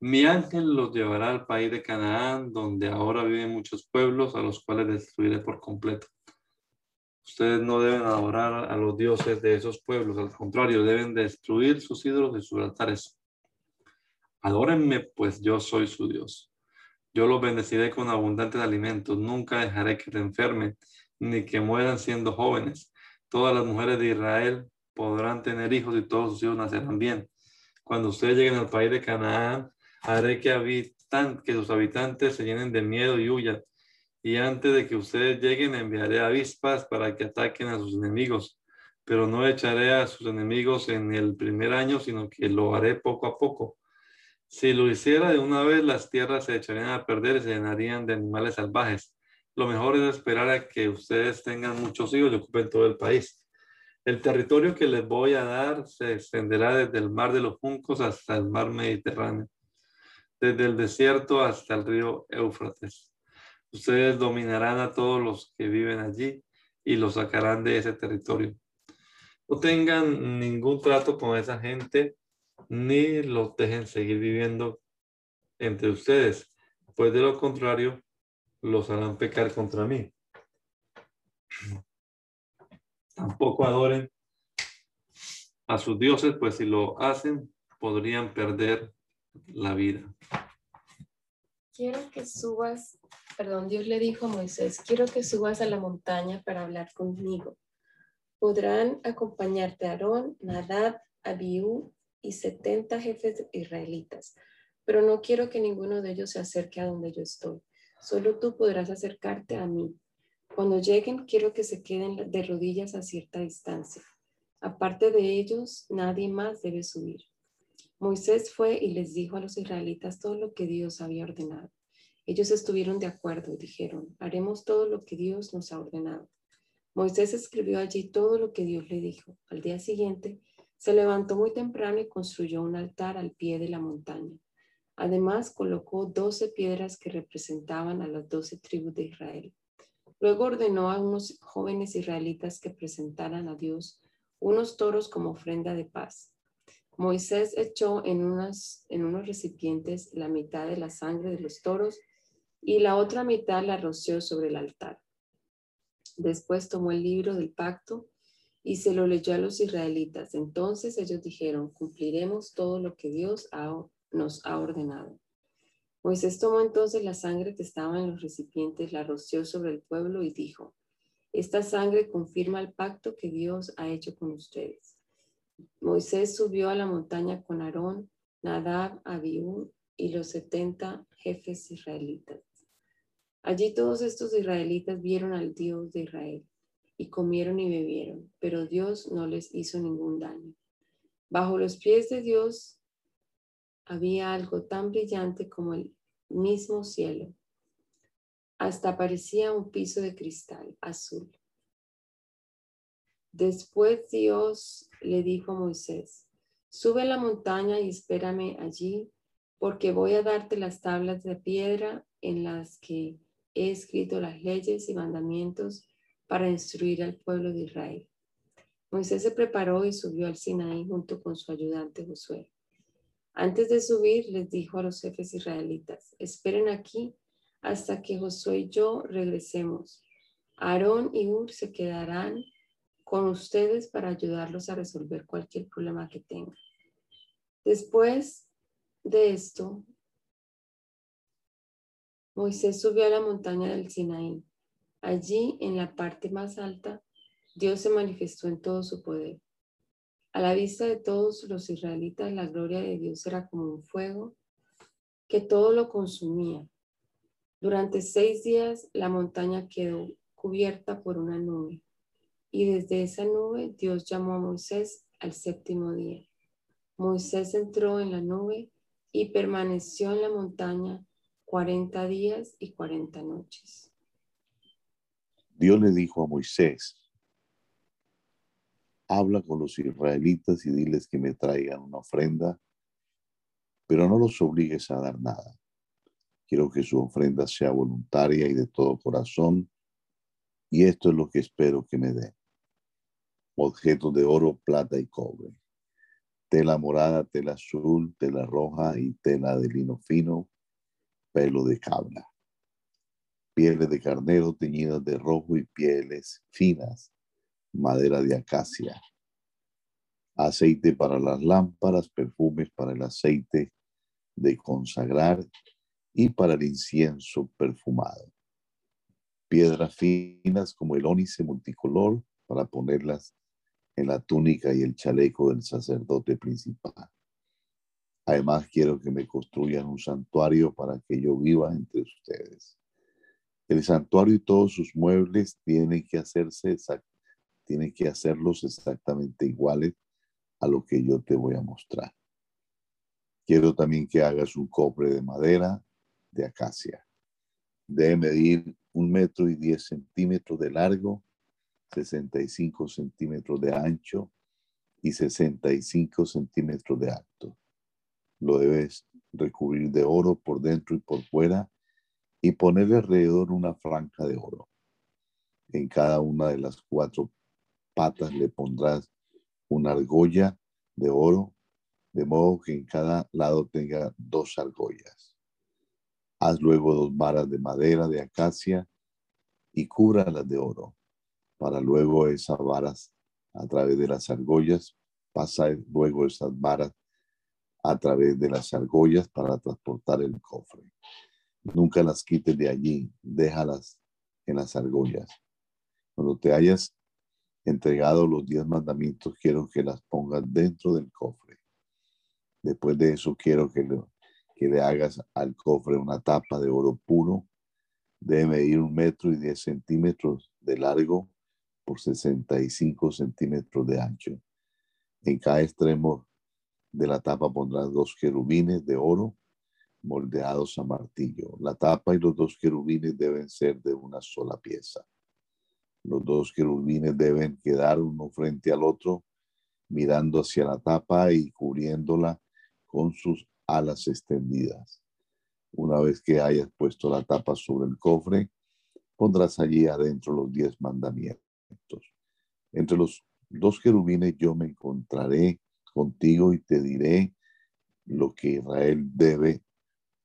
Mi ángel los llevará al país de Canaán, donde ahora viven muchos pueblos a los cuales destruiré por completo. Ustedes no deben adorar a los dioses de esos pueblos, al contrario, deben destruir sus ídolos y sus altares. Adórenme, pues yo soy su Dios. Yo los bendeciré con abundantes alimentos. Nunca dejaré que te enfermen ni que mueran siendo jóvenes. Todas las mujeres de Israel podrán tener hijos y todos sus hijos nacerán bien. Cuando ustedes lleguen al país de Canaán, haré que, habitan, que sus habitantes se llenen de miedo y huyan. Y antes de que ustedes lleguen, enviaré avispas para que ataquen a sus enemigos. Pero no echaré a sus enemigos en el primer año, sino que lo haré poco a poco si lo hiciera de una vez, las tierras se echarían a perder y se llenarían de animales salvajes. Lo mejor es esperar a que ustedes tengan muchos hijos y ocupen todo el país. El territorio que les voy a dar se extenderá desde el mar de los juncos hasta el mar Mediterráneo, desde el desierto hasta el río Éufrates. Ustedes dominarán a todos los que viven allí y los sacarán de ese territorio. No tengan ningún trato con esa gente ni los dejen seguir viviendo entre ustedes, pues de lo contrario los harán pecar contra mí. Tampoco adoren a sus dioses, pues si lo hacen podrían perder la vida. Quiero que subas, perdón, Dios le dijo a Moisés, quiero que subas a la montaña para hablar conmigo. Podrán acompañarte Aarón, Nadab, Abiú y 70 jefes israelitas, pero no quiero que ninguno de ellos se acerque a donde yo estoy. Solo tú podrás acercarte a mí. Cuando lleguen, quiero que se queden de rodillas a cierta distancia. Aparte de ellos, nadie más debe subir. Moisés fue y les dijo a los israelitas todo lo que Dios había ordenado. Ellos estuvieron de acuerdo y dijeron, haremos todo lo que Dios nos ha ordenado. Moisés escribió allí todo lo que Dios le dijo. Al día siguiente, se levantó muy temprano y construyó un altar al pie de la montaña. Además, colocó doce piedras que representaban a las doce tribus de Israel. Luego ordenó a unos jóvenes israelitas que presentaran a Dios unos toros como ofrenda de paz. Moisés echó en, unas, en unos recipientes la mitad de la sangre de los toros y la otra mitad la roció sobre el altar. Después tomó el libro del pacto y se lo leyó a los israelitas. Entonces ellos dijeron, cumpliremos todo lo que Dios nos ha ordenado. Moisés tomó entonces la sangre que estaba en los recipientes, la roció sobre el pueblo y dijo, esta sangre confirma el pacto que Dios ha hecho con ustedes. Moisés subió a la montaña con Aarón, Nadab, Abiú y los setenta jefes israelitas. Allí todos estos israelitas vieron al Dios de Israel y comieron y bebieron, pero Dios no les hizo ningún daño. Bajo los pies de Dios había algo tan brillante como el mismo cielo. Hasta parecía un piso de cristal azul. Después Dios le dijo a Moisés, sube a la montaña y espérame allí porque voy a darte las tablas de piedra en las que he escrito las leyes y mandamientos para instruir al pueblo de Israel. Moisés se preparó y subió al Sinaí junto con su ayudante Josué. Antes de subir, les dijo a los jefes israelitas, esperen aquí hasta que Josué y yo regresemos. Aarón y Ur se quedarán con ustedes para ayudarlos a resolver cualquier problema que tengan. Después de esto, Moisés subió a la montaña del Sinaí. Allí, en la parte más alta, Dios se manifestó en todo su poder. A la vista de todos los israelitas, la gloria de Dios era como un fuego que todo lo consumía. Durante seis días la montaña quedó cubierta por una nube y desde esa nube Dios llamó a Moisés al séptimo día. Moisés entró en la nube y permaneció en la montaña cuarenta días y cuarenta noches. Dios le dijo a Moisés, habla con los israelitas y diles que me traigan una ofrenda, pero no los obligues a dar nada. Quiero que su ofrenda sea voluntaria y de todo corazón, y esto es lo que espero que me den. Objetos de oro, plata y cobre tela morada, tela azul, tela roja y tela de lino fino, pelo de cabra, pieles de carnero teñidas de rojo y pieles finas, madera de acacia, aceite para las lámparas, perfumes para el aceite de consagrar y para el incienso perfumado. Piedras finas como el ónice multicolor para ponerlas en la túnica y el chaleco del sacerdote principal. Además, quiero que me construyan un santuario para que yo viva entre ustedes. El santuario y todos sus muebles tienen que hacerse tienen que hacerlos exactamente iguales a lo que yo te voy a mostrar. Quiero también que hagas un cofre de madera de acacia. Debe medir un metro y diez centímetros de largo 65 centímetros de ancho y 65 centímetros de alto. Lo debes recubrir de oro por dentro y por fuera y ponerle alrededor una franja de oro. En cada una de las cuatro patas le pondrás una argolla de oro, de modo que en cada lado tenga dos argollas. Haz luego dos varas de madera de acacia y cúbralas de oro para luego esas varas a través de las argollas, pasa luego esas varas a través de las argollas para transportar el cofre. Nunca las quites de allí, déjalas en las argollas. Cuando te hayas entregado los diez mandamientos, quiero que las pongas dentro del cofre. Después de eso, quiero que le, hagas al cofre una tapa de oro puro. Debe medir un metro y diez centímetros de largo por 65 centímetros de ancho. En cada extremo de la tapa pondrás dos querubines de oro moldeados a martillo. La tapa y los dos querubines deben ser de una sola pieza. Los dos querubines deben quedar uno frente al otro, mirando hacia la tapa y cubriéndola con sus alas extendidas. Una vez que hayas puesto la tapa sobre el cofre, pondrás allí adentro los diez mandamientos. Entre los dos querubines yo me encontraré contigo y te diré lo que Israel debe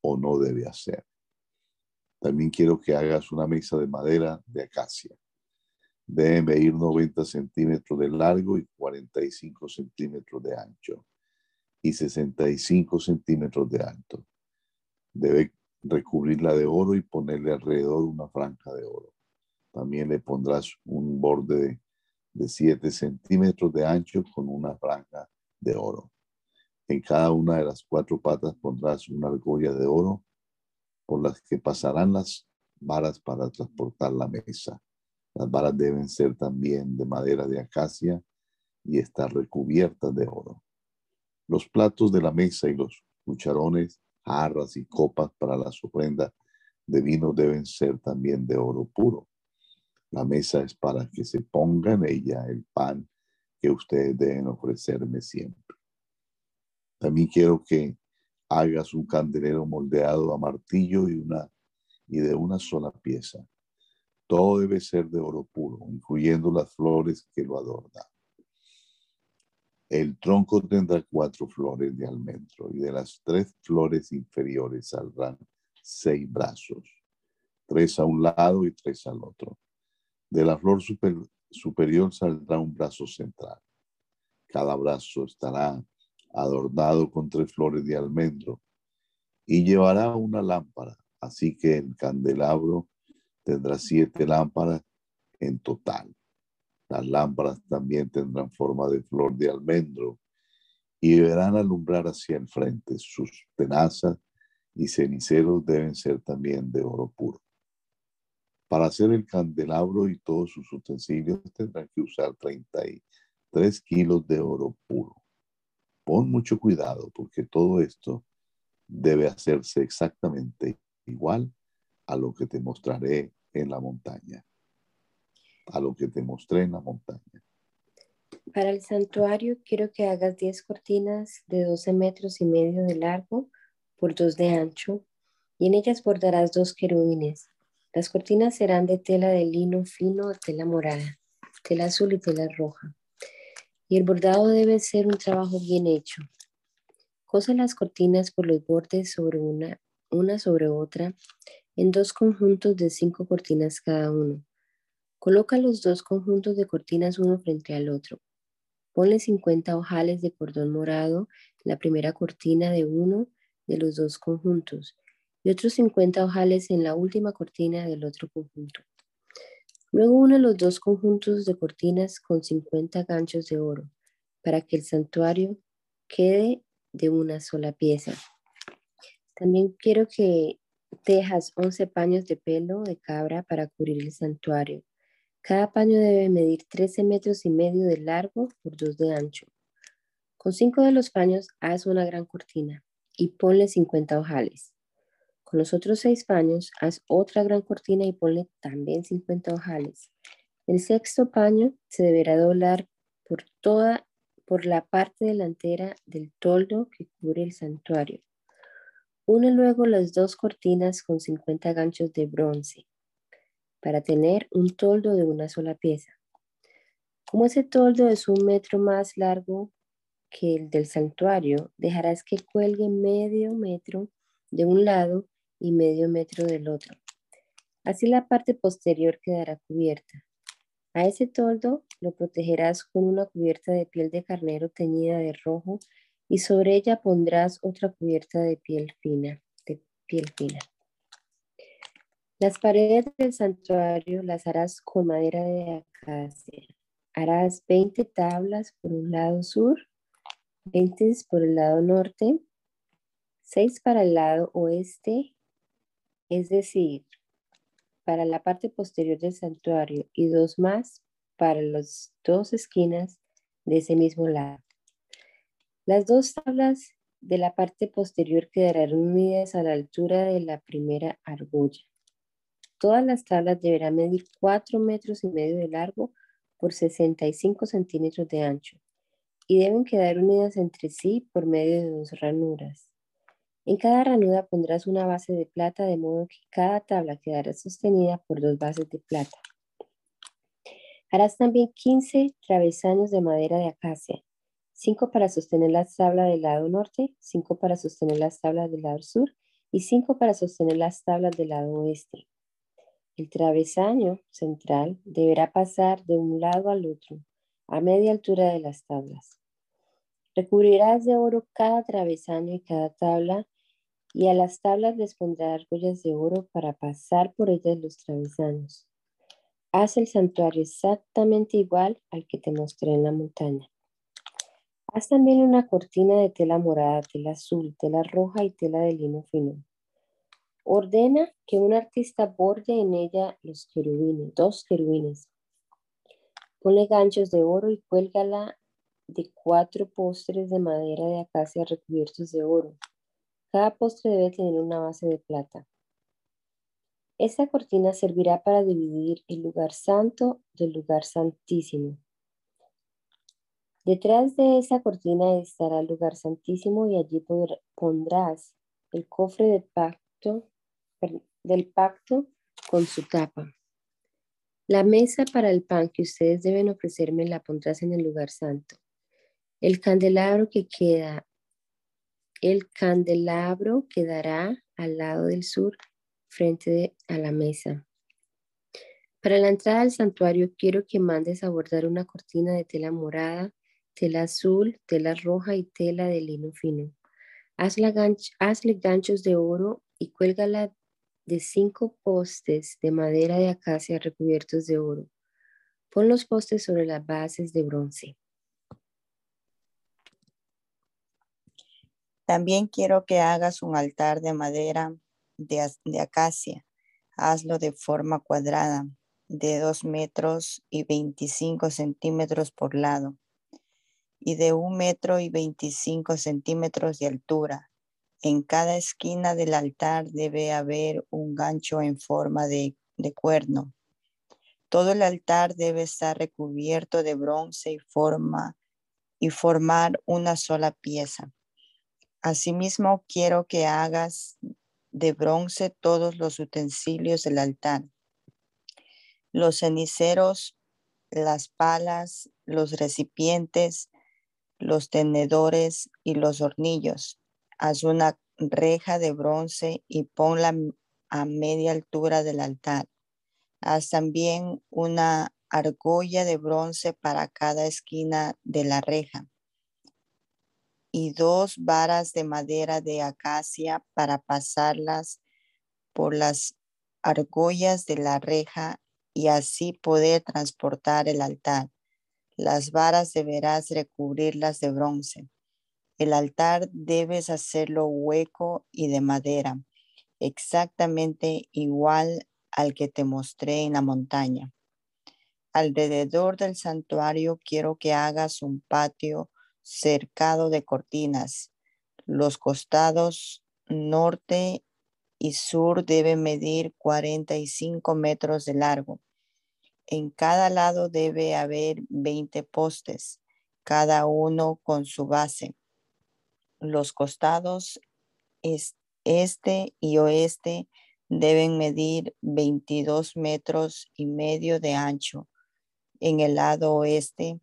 o no debe hacer. También quiero que hagas una mesa de madera de acacia. Debe medir 90 centímetros de largo y 45 centímetros de ancho y 65 centímetros de alto. Debe recubrirla de oro y ponerle alrededor una franja de oro. También le pondrás un borde de 7 centímetros de ancho con una franja de oro. En cada una de las cuatro patas pondrás una argolla de oro por las que pasarán las varas para transportar la mesa. Las varas deben ser también de madera de acacia y estar recubiertas de oro. Los platos de la mesa y los cucharones, jarras y copas para las ofrendas de vino deben ser también de oro puro. La mesa es para que se ponga en ella el pan que ustedes deben ofrecerme siempre. También quiero que hagas un candelero moldeado a martillo y, una, y de una sola pieza. Todo debe ser de oro puro, incluyendo las flores que lo adornan. El tronco tendrá cuatro flores de almendro y de las tres flores inferiores saldrán seis brazos, tres a un lado y tres al otro. De la flor superior saldrá un brazo central. Cada brazo estará adornado con tres flores de almendro y llevará una lámpara. Así que el candelabro tendrá siete lámparas en total. Las lámparas también tendrán forma de flor de almendro y deberán alumbrar hacia el frente. Sus tenazas y ceniceros deben ser también de oro puro. Para hacer el candelabro y todos sus utensilios tendrán que usar 33 kilos de oro puro. Pon mucho cuidado porque todo esto debe hacerse exactamente igual a lo que te mostraré en la montaña, a lo que te mostré en la montaña. Para el santuario quiero que hagas 10 cortinas de 12 metros y medio de largo por 2 de ancho y en ellas bordarás dos querubines. Las cortinas serán de tela de lino fino tela morada, tela azul y tela roja. Y el bordado debe ser un trabajo bien hecho. Cose las cortinas por los bordes sobre una, una sobre otra en dos conjuntos de cinco cortinas cada uno. Coloca los dos conjuntos de cortinas uno frente al otro. Ponle 50 ojales de cordón morado en la primera cortina de uno de los dos conjuntos y otros 50 ojales en la última cortina del otro conjunto. Luego une los dos conjuntos de cortinas con 50 ganchos de oro para que el santuario quede de una sola pieza. También quiero que dejas 11 paños de pelo de cabra para cubrir el santuario. Cada paño debe medir 13 metros y medio de largo por 2 de ancho. Con cinco de los paños haz una gran cortina y ponle 50 ojales. Con los otros seis paños, haz otra gran cortina y ponle también 50 ojales. El sexto paño se deberá doblar por toda por la parte delantera del toldo que cubre el santuario. Une luego las dos cortinas con 50 ganchos de bronce para tener un toldo de una sola pieza. Como ese toldo es un metro más largo que el del santuario, dejarás que cuelgue medio metro de un lado y medio metro del otro. Así la parte posterior quedará cubierta. A ese toldo lo protegerás con una cubierta de piel de carnero teñida de rojo y sobre ella pondrás otra cubierta de piel fina, de piel fina. Las paredes del santuario las harás con madera de acacia. Harás 20 tablas por un lado sur, 20 por el lado norte, 6 para el lado oeste es decir, para la parte posterior del santuario y dos más para las dos esquinas de ese mismo lado. Las dos tablas de la parte posterior quedarán unidas a la altura de la primera argolla. Todas las tablas deberán medir 4 metros y medio de largo por 65 centímetros de ancho y deben quedar unidas entre sí por medio de dos ranuras. En cada ranura pondrás una base de plata de modo que cada tabla quedará sostenida por dos bases de plata. Harás también 15 travesaños de madera de acacia, 5 para sostener las tablas del lado norte, 5 para sostener las tablas del lado sur y 5 para sostener las tablas del lado oeste. El travesaño central deberá pasar de un lado al otro, a media altura de las tablas. Recubrirás de oro cada travesaño y cada tabla y a las tablas les pondrá argollas de oro para pasar por ellas los travesaños. Haz el santuario exactamente igual al que te mostré en la montaña. Haz también una cortina de tela morada, tela azul, tela roja y tela de lino fino. Ordena que un artista borde en ella los querubines, dos querubines. Ponle ganchos de oro y cuélgala de cuatro postres de madera de acacia recubiertos de oro. Cada postre debe tener una base de plata. Esta cortina servirá para dividir el lugar santo del lugar santísimo. Detrás de esa cortina estará el lugar santísimo y allí pondrás el cofre del pacto, del pacto con su tapa. La mesa para el pan que ustedes deben ofrecerme la pondrás en el lugar santo. El candelabro que queda, el candelabro quedará al lado del sur, frente a la mesa. Para la entrada al santuario quiero que mandes a bordar una cortina de tela morada, tela azul, tela roja y tela de lino fino. hazle ganchos de oro y cuélgala de cinco postes de madera de acacia recubiertos de oro. Pon los postes sobre las bases de bronce. También quiero que hagas un altar de madera de, acacia. Hazlo de forma cuadrada, de dos metros y 25 centímetros por lado y de un metro y 25 centímetros de altura. En cada esquina del altar debe haber un gancho en forma de, cuerno. Todo el altar debe estar recubierto de bronce y formar una sola pieza. Asimismo, quiero que hagas de bronce todos los utensilios del altar. Los ceniceros, las palas, los recipientes, los tenedores y los hornillos. Haz una reja de bronce y ponla a media altura del altar. Haz también una argolla de bronce para cada esquina de la reja y dos varas de madera de acacia para pasarlas por las argollas de la reja y así poder transportar el altar. Las varas deberás recubrirlas de bronce. El altar debes hacerlo hueco y de madera, exactamente igual al que te mostré en la montaña. Alrededor del santuario quiero que hagas un patio cercado de cortinas. Los costados norte y sur deben medir 45 metros de largo en cada lado debe haber 20 postes, cada uno con su base. Los costados este y oeste deben medir 22 metros y medio de ancho. En el lado oeste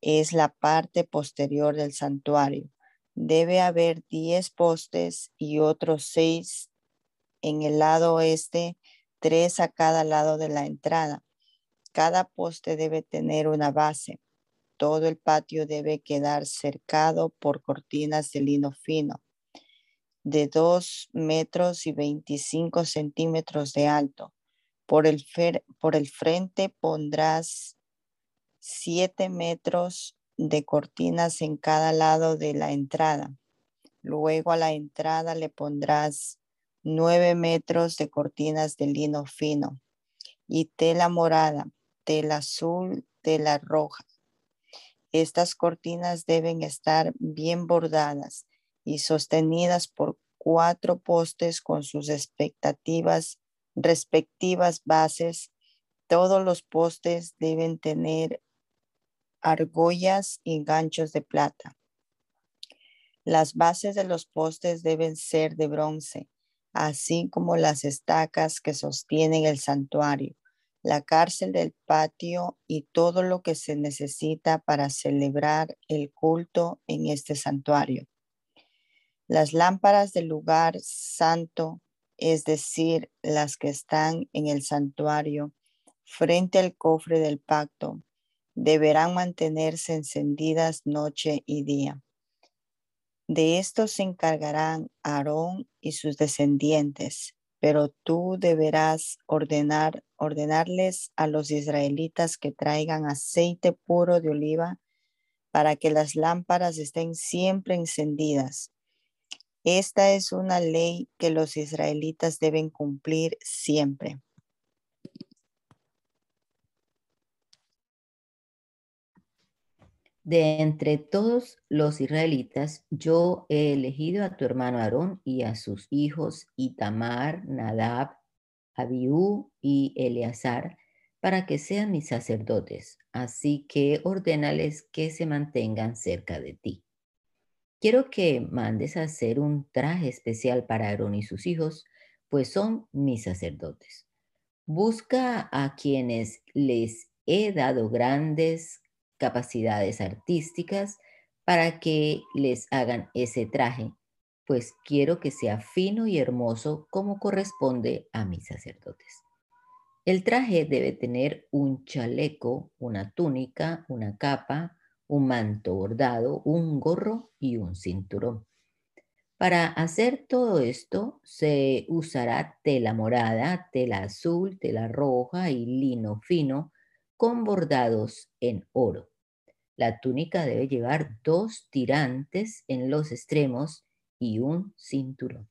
es la parte posterior del santuario. Debe haber 10 postes y otros 6 en el lado oeste, tres a cada lado de la entrada. Cada poste debe tener una base. Todo el patio debe quedar cercado por cortinas de lino fino de 2 metros y 25 centímetros de alto. Por el, por el frente pondrás 7 metros de cortinas en cada lado de la entrada. Luego a la entrada le pondrás 9 metros de cortinas de lino fino y tela morada tela azul, tela roja. Estas cortinas deben estar bien bordadas y sostenidas por cuatro postes con sus expectativas, respectivas bases. Todos los postes deben tener argollas y ganchos de plata. Las bases de los postes deben ser de bronce, así como las estacas que sostienen el santuario la cárcel del patio y todo lo que se necesita para celebrar el culto en este santuario. Las lámparas del lugar santo, es decir, las que están en el santuario frente al cofre del pacto, deberán mantenerse encendidas noche y día. De esto se encargarán Aarón y sus descendientes pero tú deberás ordenar, ordenarles a los israelitas que traigan aceite puro de oliva para que las lámparas estén siempre encendidas. Esta es una ley que los israelitas deben cumplir siempre. De entre todos los israelitas, yo he elegido a tu hermano Aarón y a sus hijos Itamar, Nadab, Abiú y Eleazar para que sean mis sacerdotes, así que ordénales que se mantengan cerca de ti. Quiero que mandes a hacer un traje especial para Aarón y sus hijos, pues son mis sacerdotes. Busca a quienes les he dado grandes capacidades artísticas para que les hagan ese traje, pues quiero que sea fino y hermoso como corresponde a mis sacerdotes. El traje debe tener un chaleco, una túnica, una capa, un manto bordado, un gorro y un cinturón. Para hacer todo esto se usará tela morada, tela azul, tela roja y lino fino con bordados en oro. La túnica debe llevar dos tirantes en los extremos y un cinturón.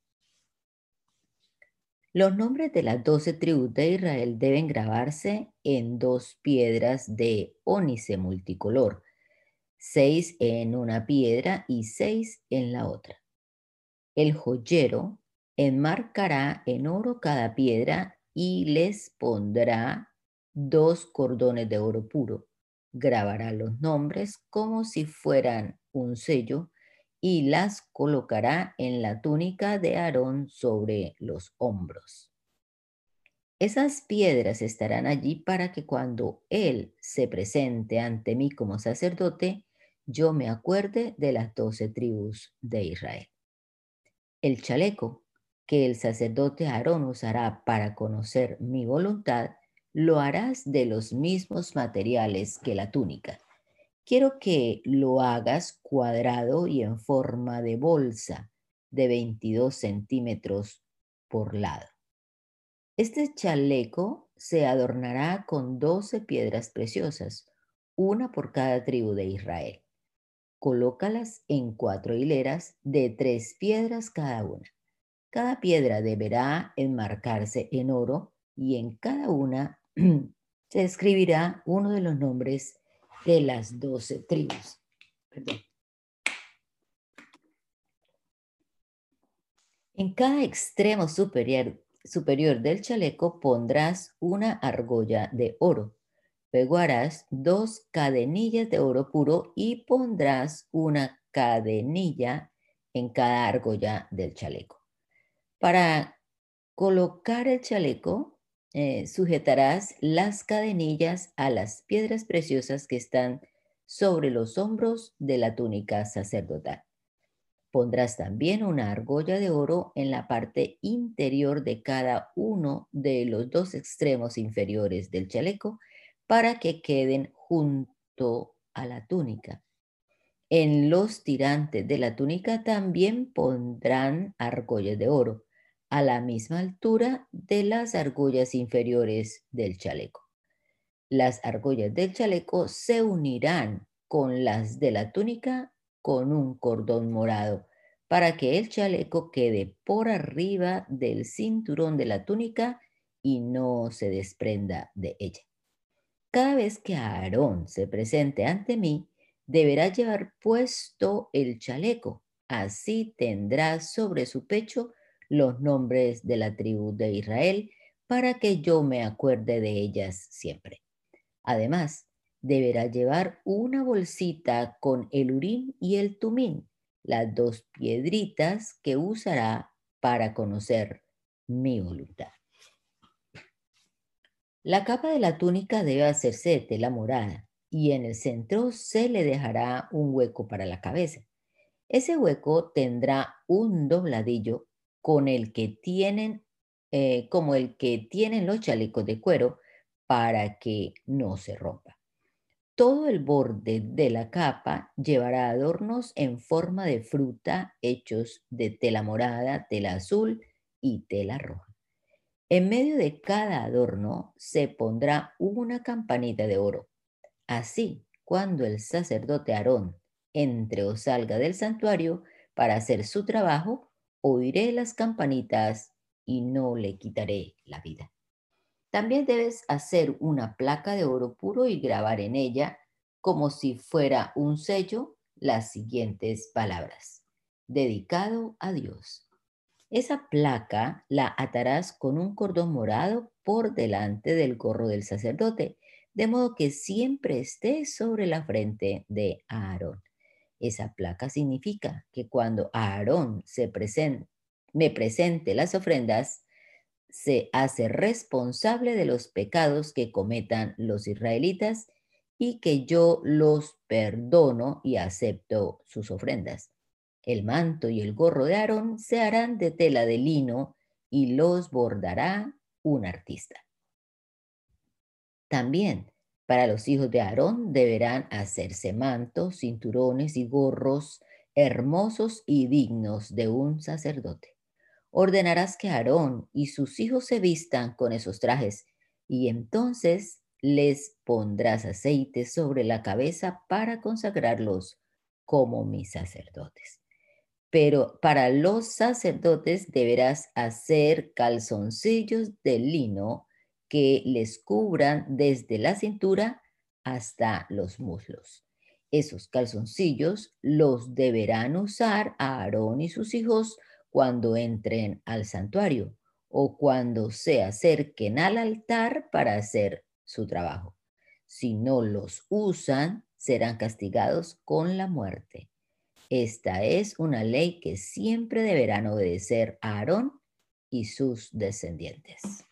Los nombres de las doce tribus de Israel deben grabarse en dos piedras de ónice multicolor, seis en una piedra y seis en la otra. El joyero enmarcará en oro cada piedra y les pondrá dos cordones de oro puro. Grabará los nombres como si fueran un sello y las colocará en la túnica de Aarón sobre los hombros. Esas piedras estarán allí para que cuando Él se presente ante mí como sacerdote, yo me acuerde de las doce tribus de Israel. El chaleco que el sacerdote Aarón usará para conocer mi voluntad, lo harás de los mismos materiales que la túnica Quiero que lo hagas cuadrado y en forma de bolsa de 22 centímetros por lado. Este chaleco se adornará con 12 piedras preciosas, una por cada tribu de Israel. Colócalas en cuatro hileras de tres piedras cada una. Cada piedra deberá enmarcarse en oro y en cada una se escribirá uno de los nombres de las doce tribus. En cada extremo superior, superior del chaleco pondrás una argolla de oro. Luego harás dos cadenillas de oro puro y pondrás una cadenilla en cada argolla del chaleco. Para colocar el chaleco, eh, sujetarás las cadenillas a las piedras preciosas que están sobre los hombros de la túnica sacerdotal. Pondrás también una argolla de oro en la parte interior de cada uno de los dos extremos inferiores del chaleco para que queden junto a la túnica. En los tirantes de la túnica también pondrán argollas de oro a la misma altura de las argollas inferiores del chaleco. Las argollas del chaleco se unirán con las de la túnica con un cordón morado para que el chaleco quede por arriba del cinturón de la túnica y no se desprenda de ella. Cada vez que Aarón se presente ante mí, deberá llevar puesto el chaleco. Así tendrá sobre su pecho los nombres de la tribu de Israel para que yo me acuerde de ellas siempre. Además, deberá llevar una bolsita con el urín y el tumín, las dos piedritas que usará para conocer mi voluntad. La capa de la túnica debe hacerse de tela morada y en el centro se le dejará un hueco para la cabeza. Ese hueco tendrá un dobladillo con el que tienen, eh, como el que tienen los chalecos de cuero para que no se rompa. Todo el borde de la capa llevará adornos en forma de fruta hechos de tela morada, tela azul y tela roja. En medio de cada adorno se pondrá una campanita de oro. Así, cuando el sacerdote Aarón entre o salga del santuario para hacer su trabajo, oiré las campanitas y no le quitaré la vida. También debes hacer una placa de oro puro y grabar en ella, como si fuera un sello, las siguientes palabras. Dedicado a Dios. Esa placa la atarás con un cordón morado por delante del gorro del sacerdote, de modo que siempre esté sobre la frente de Aarón. Esa placa significa que cuando Aarón se me presente las ofrendas, se hace responsable de los pecados que cometan los israelitas y que yo los perdono y acepto sus ofrendas. El manto y el gorro de Aarón se harán de tela de lino y los bordará un artista. También para los hijos de Aarón deberán hacerse mantos, cinturones y gorros hermosos y dignos de un sacerdote. Ordenarás que Aarón y sus hijos se vistan con esos trajes y entonces les pondrás aceite sobre la cabeza para consagrarlos como mis sacerdotes pero para los sacerdotes deberás hacer calzoncillos de lino que les cubran desde la cintura hasta los muslos. Esos calzoncillos los deberán usar Aarón y sus hijos cuando entren al santuario o cuando se acerquen al altar para hacer su trabajo. Si no los usan, serán castigados con la muerte. Esta es una ley que siempre deberán obedecer a Aarón y sus descendientes.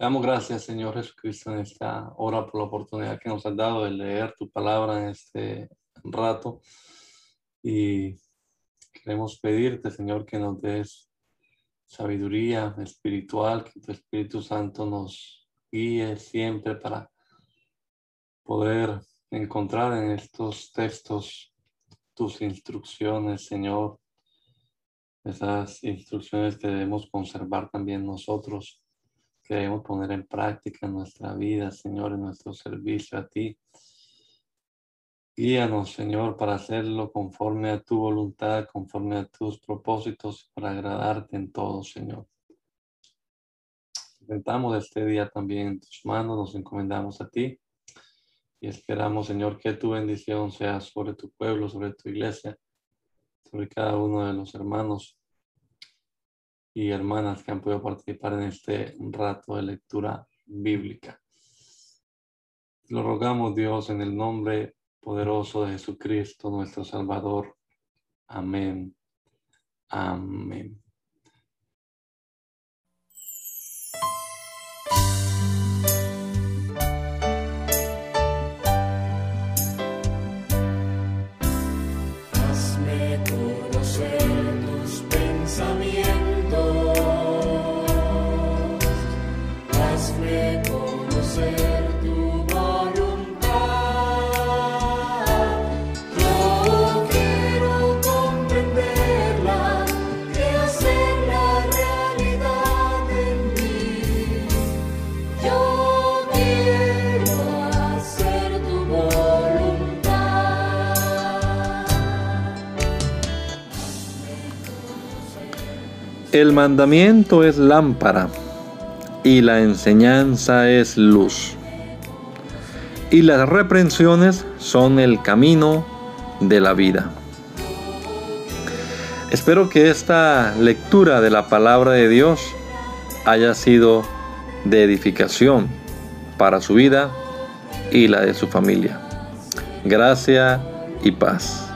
Damos gracias, Señor Jesucristo, en esta hora por la oportunidad que nos has dado de leer tu palabra en este rato. Y queremos pedirte, Señor, que nos des sabiduría espiritual, que tu Espíritu Santo nos guíe siempre para poder encontrar en estos textos tus instrucciones, Señor, esas instrucciones que debemos conservar también nosotros, que debemos poner en práctica en nuestra vida, Señor, en nuestro servicio a ti. Guíanos, Señor, para hacerlo conforme a tu voluntad, conforme a tus propósitos, para agradarte en todo, Señor. Presentamos este día también en tus manos, nos encomendamos a ti y esperamos, Señor, que tu bendición sea sobre tu pueblo, sobre tu iglesia, sobre cada uno de los hermanos y hermanas que han podido participar en este rato de lectura bíblica. Lo rogamos, Dios, en el nombre poderoso de Jesucristo, nuestro Salvador. Amén. Amén. El mandamiento es lámpara y la enseñanza es luz. Y las reprensiones son el camino de la vida. Espero que esta lectura de la palabra de Dios haya sido de edificación para su vida y la de su familia. Gracia y paz.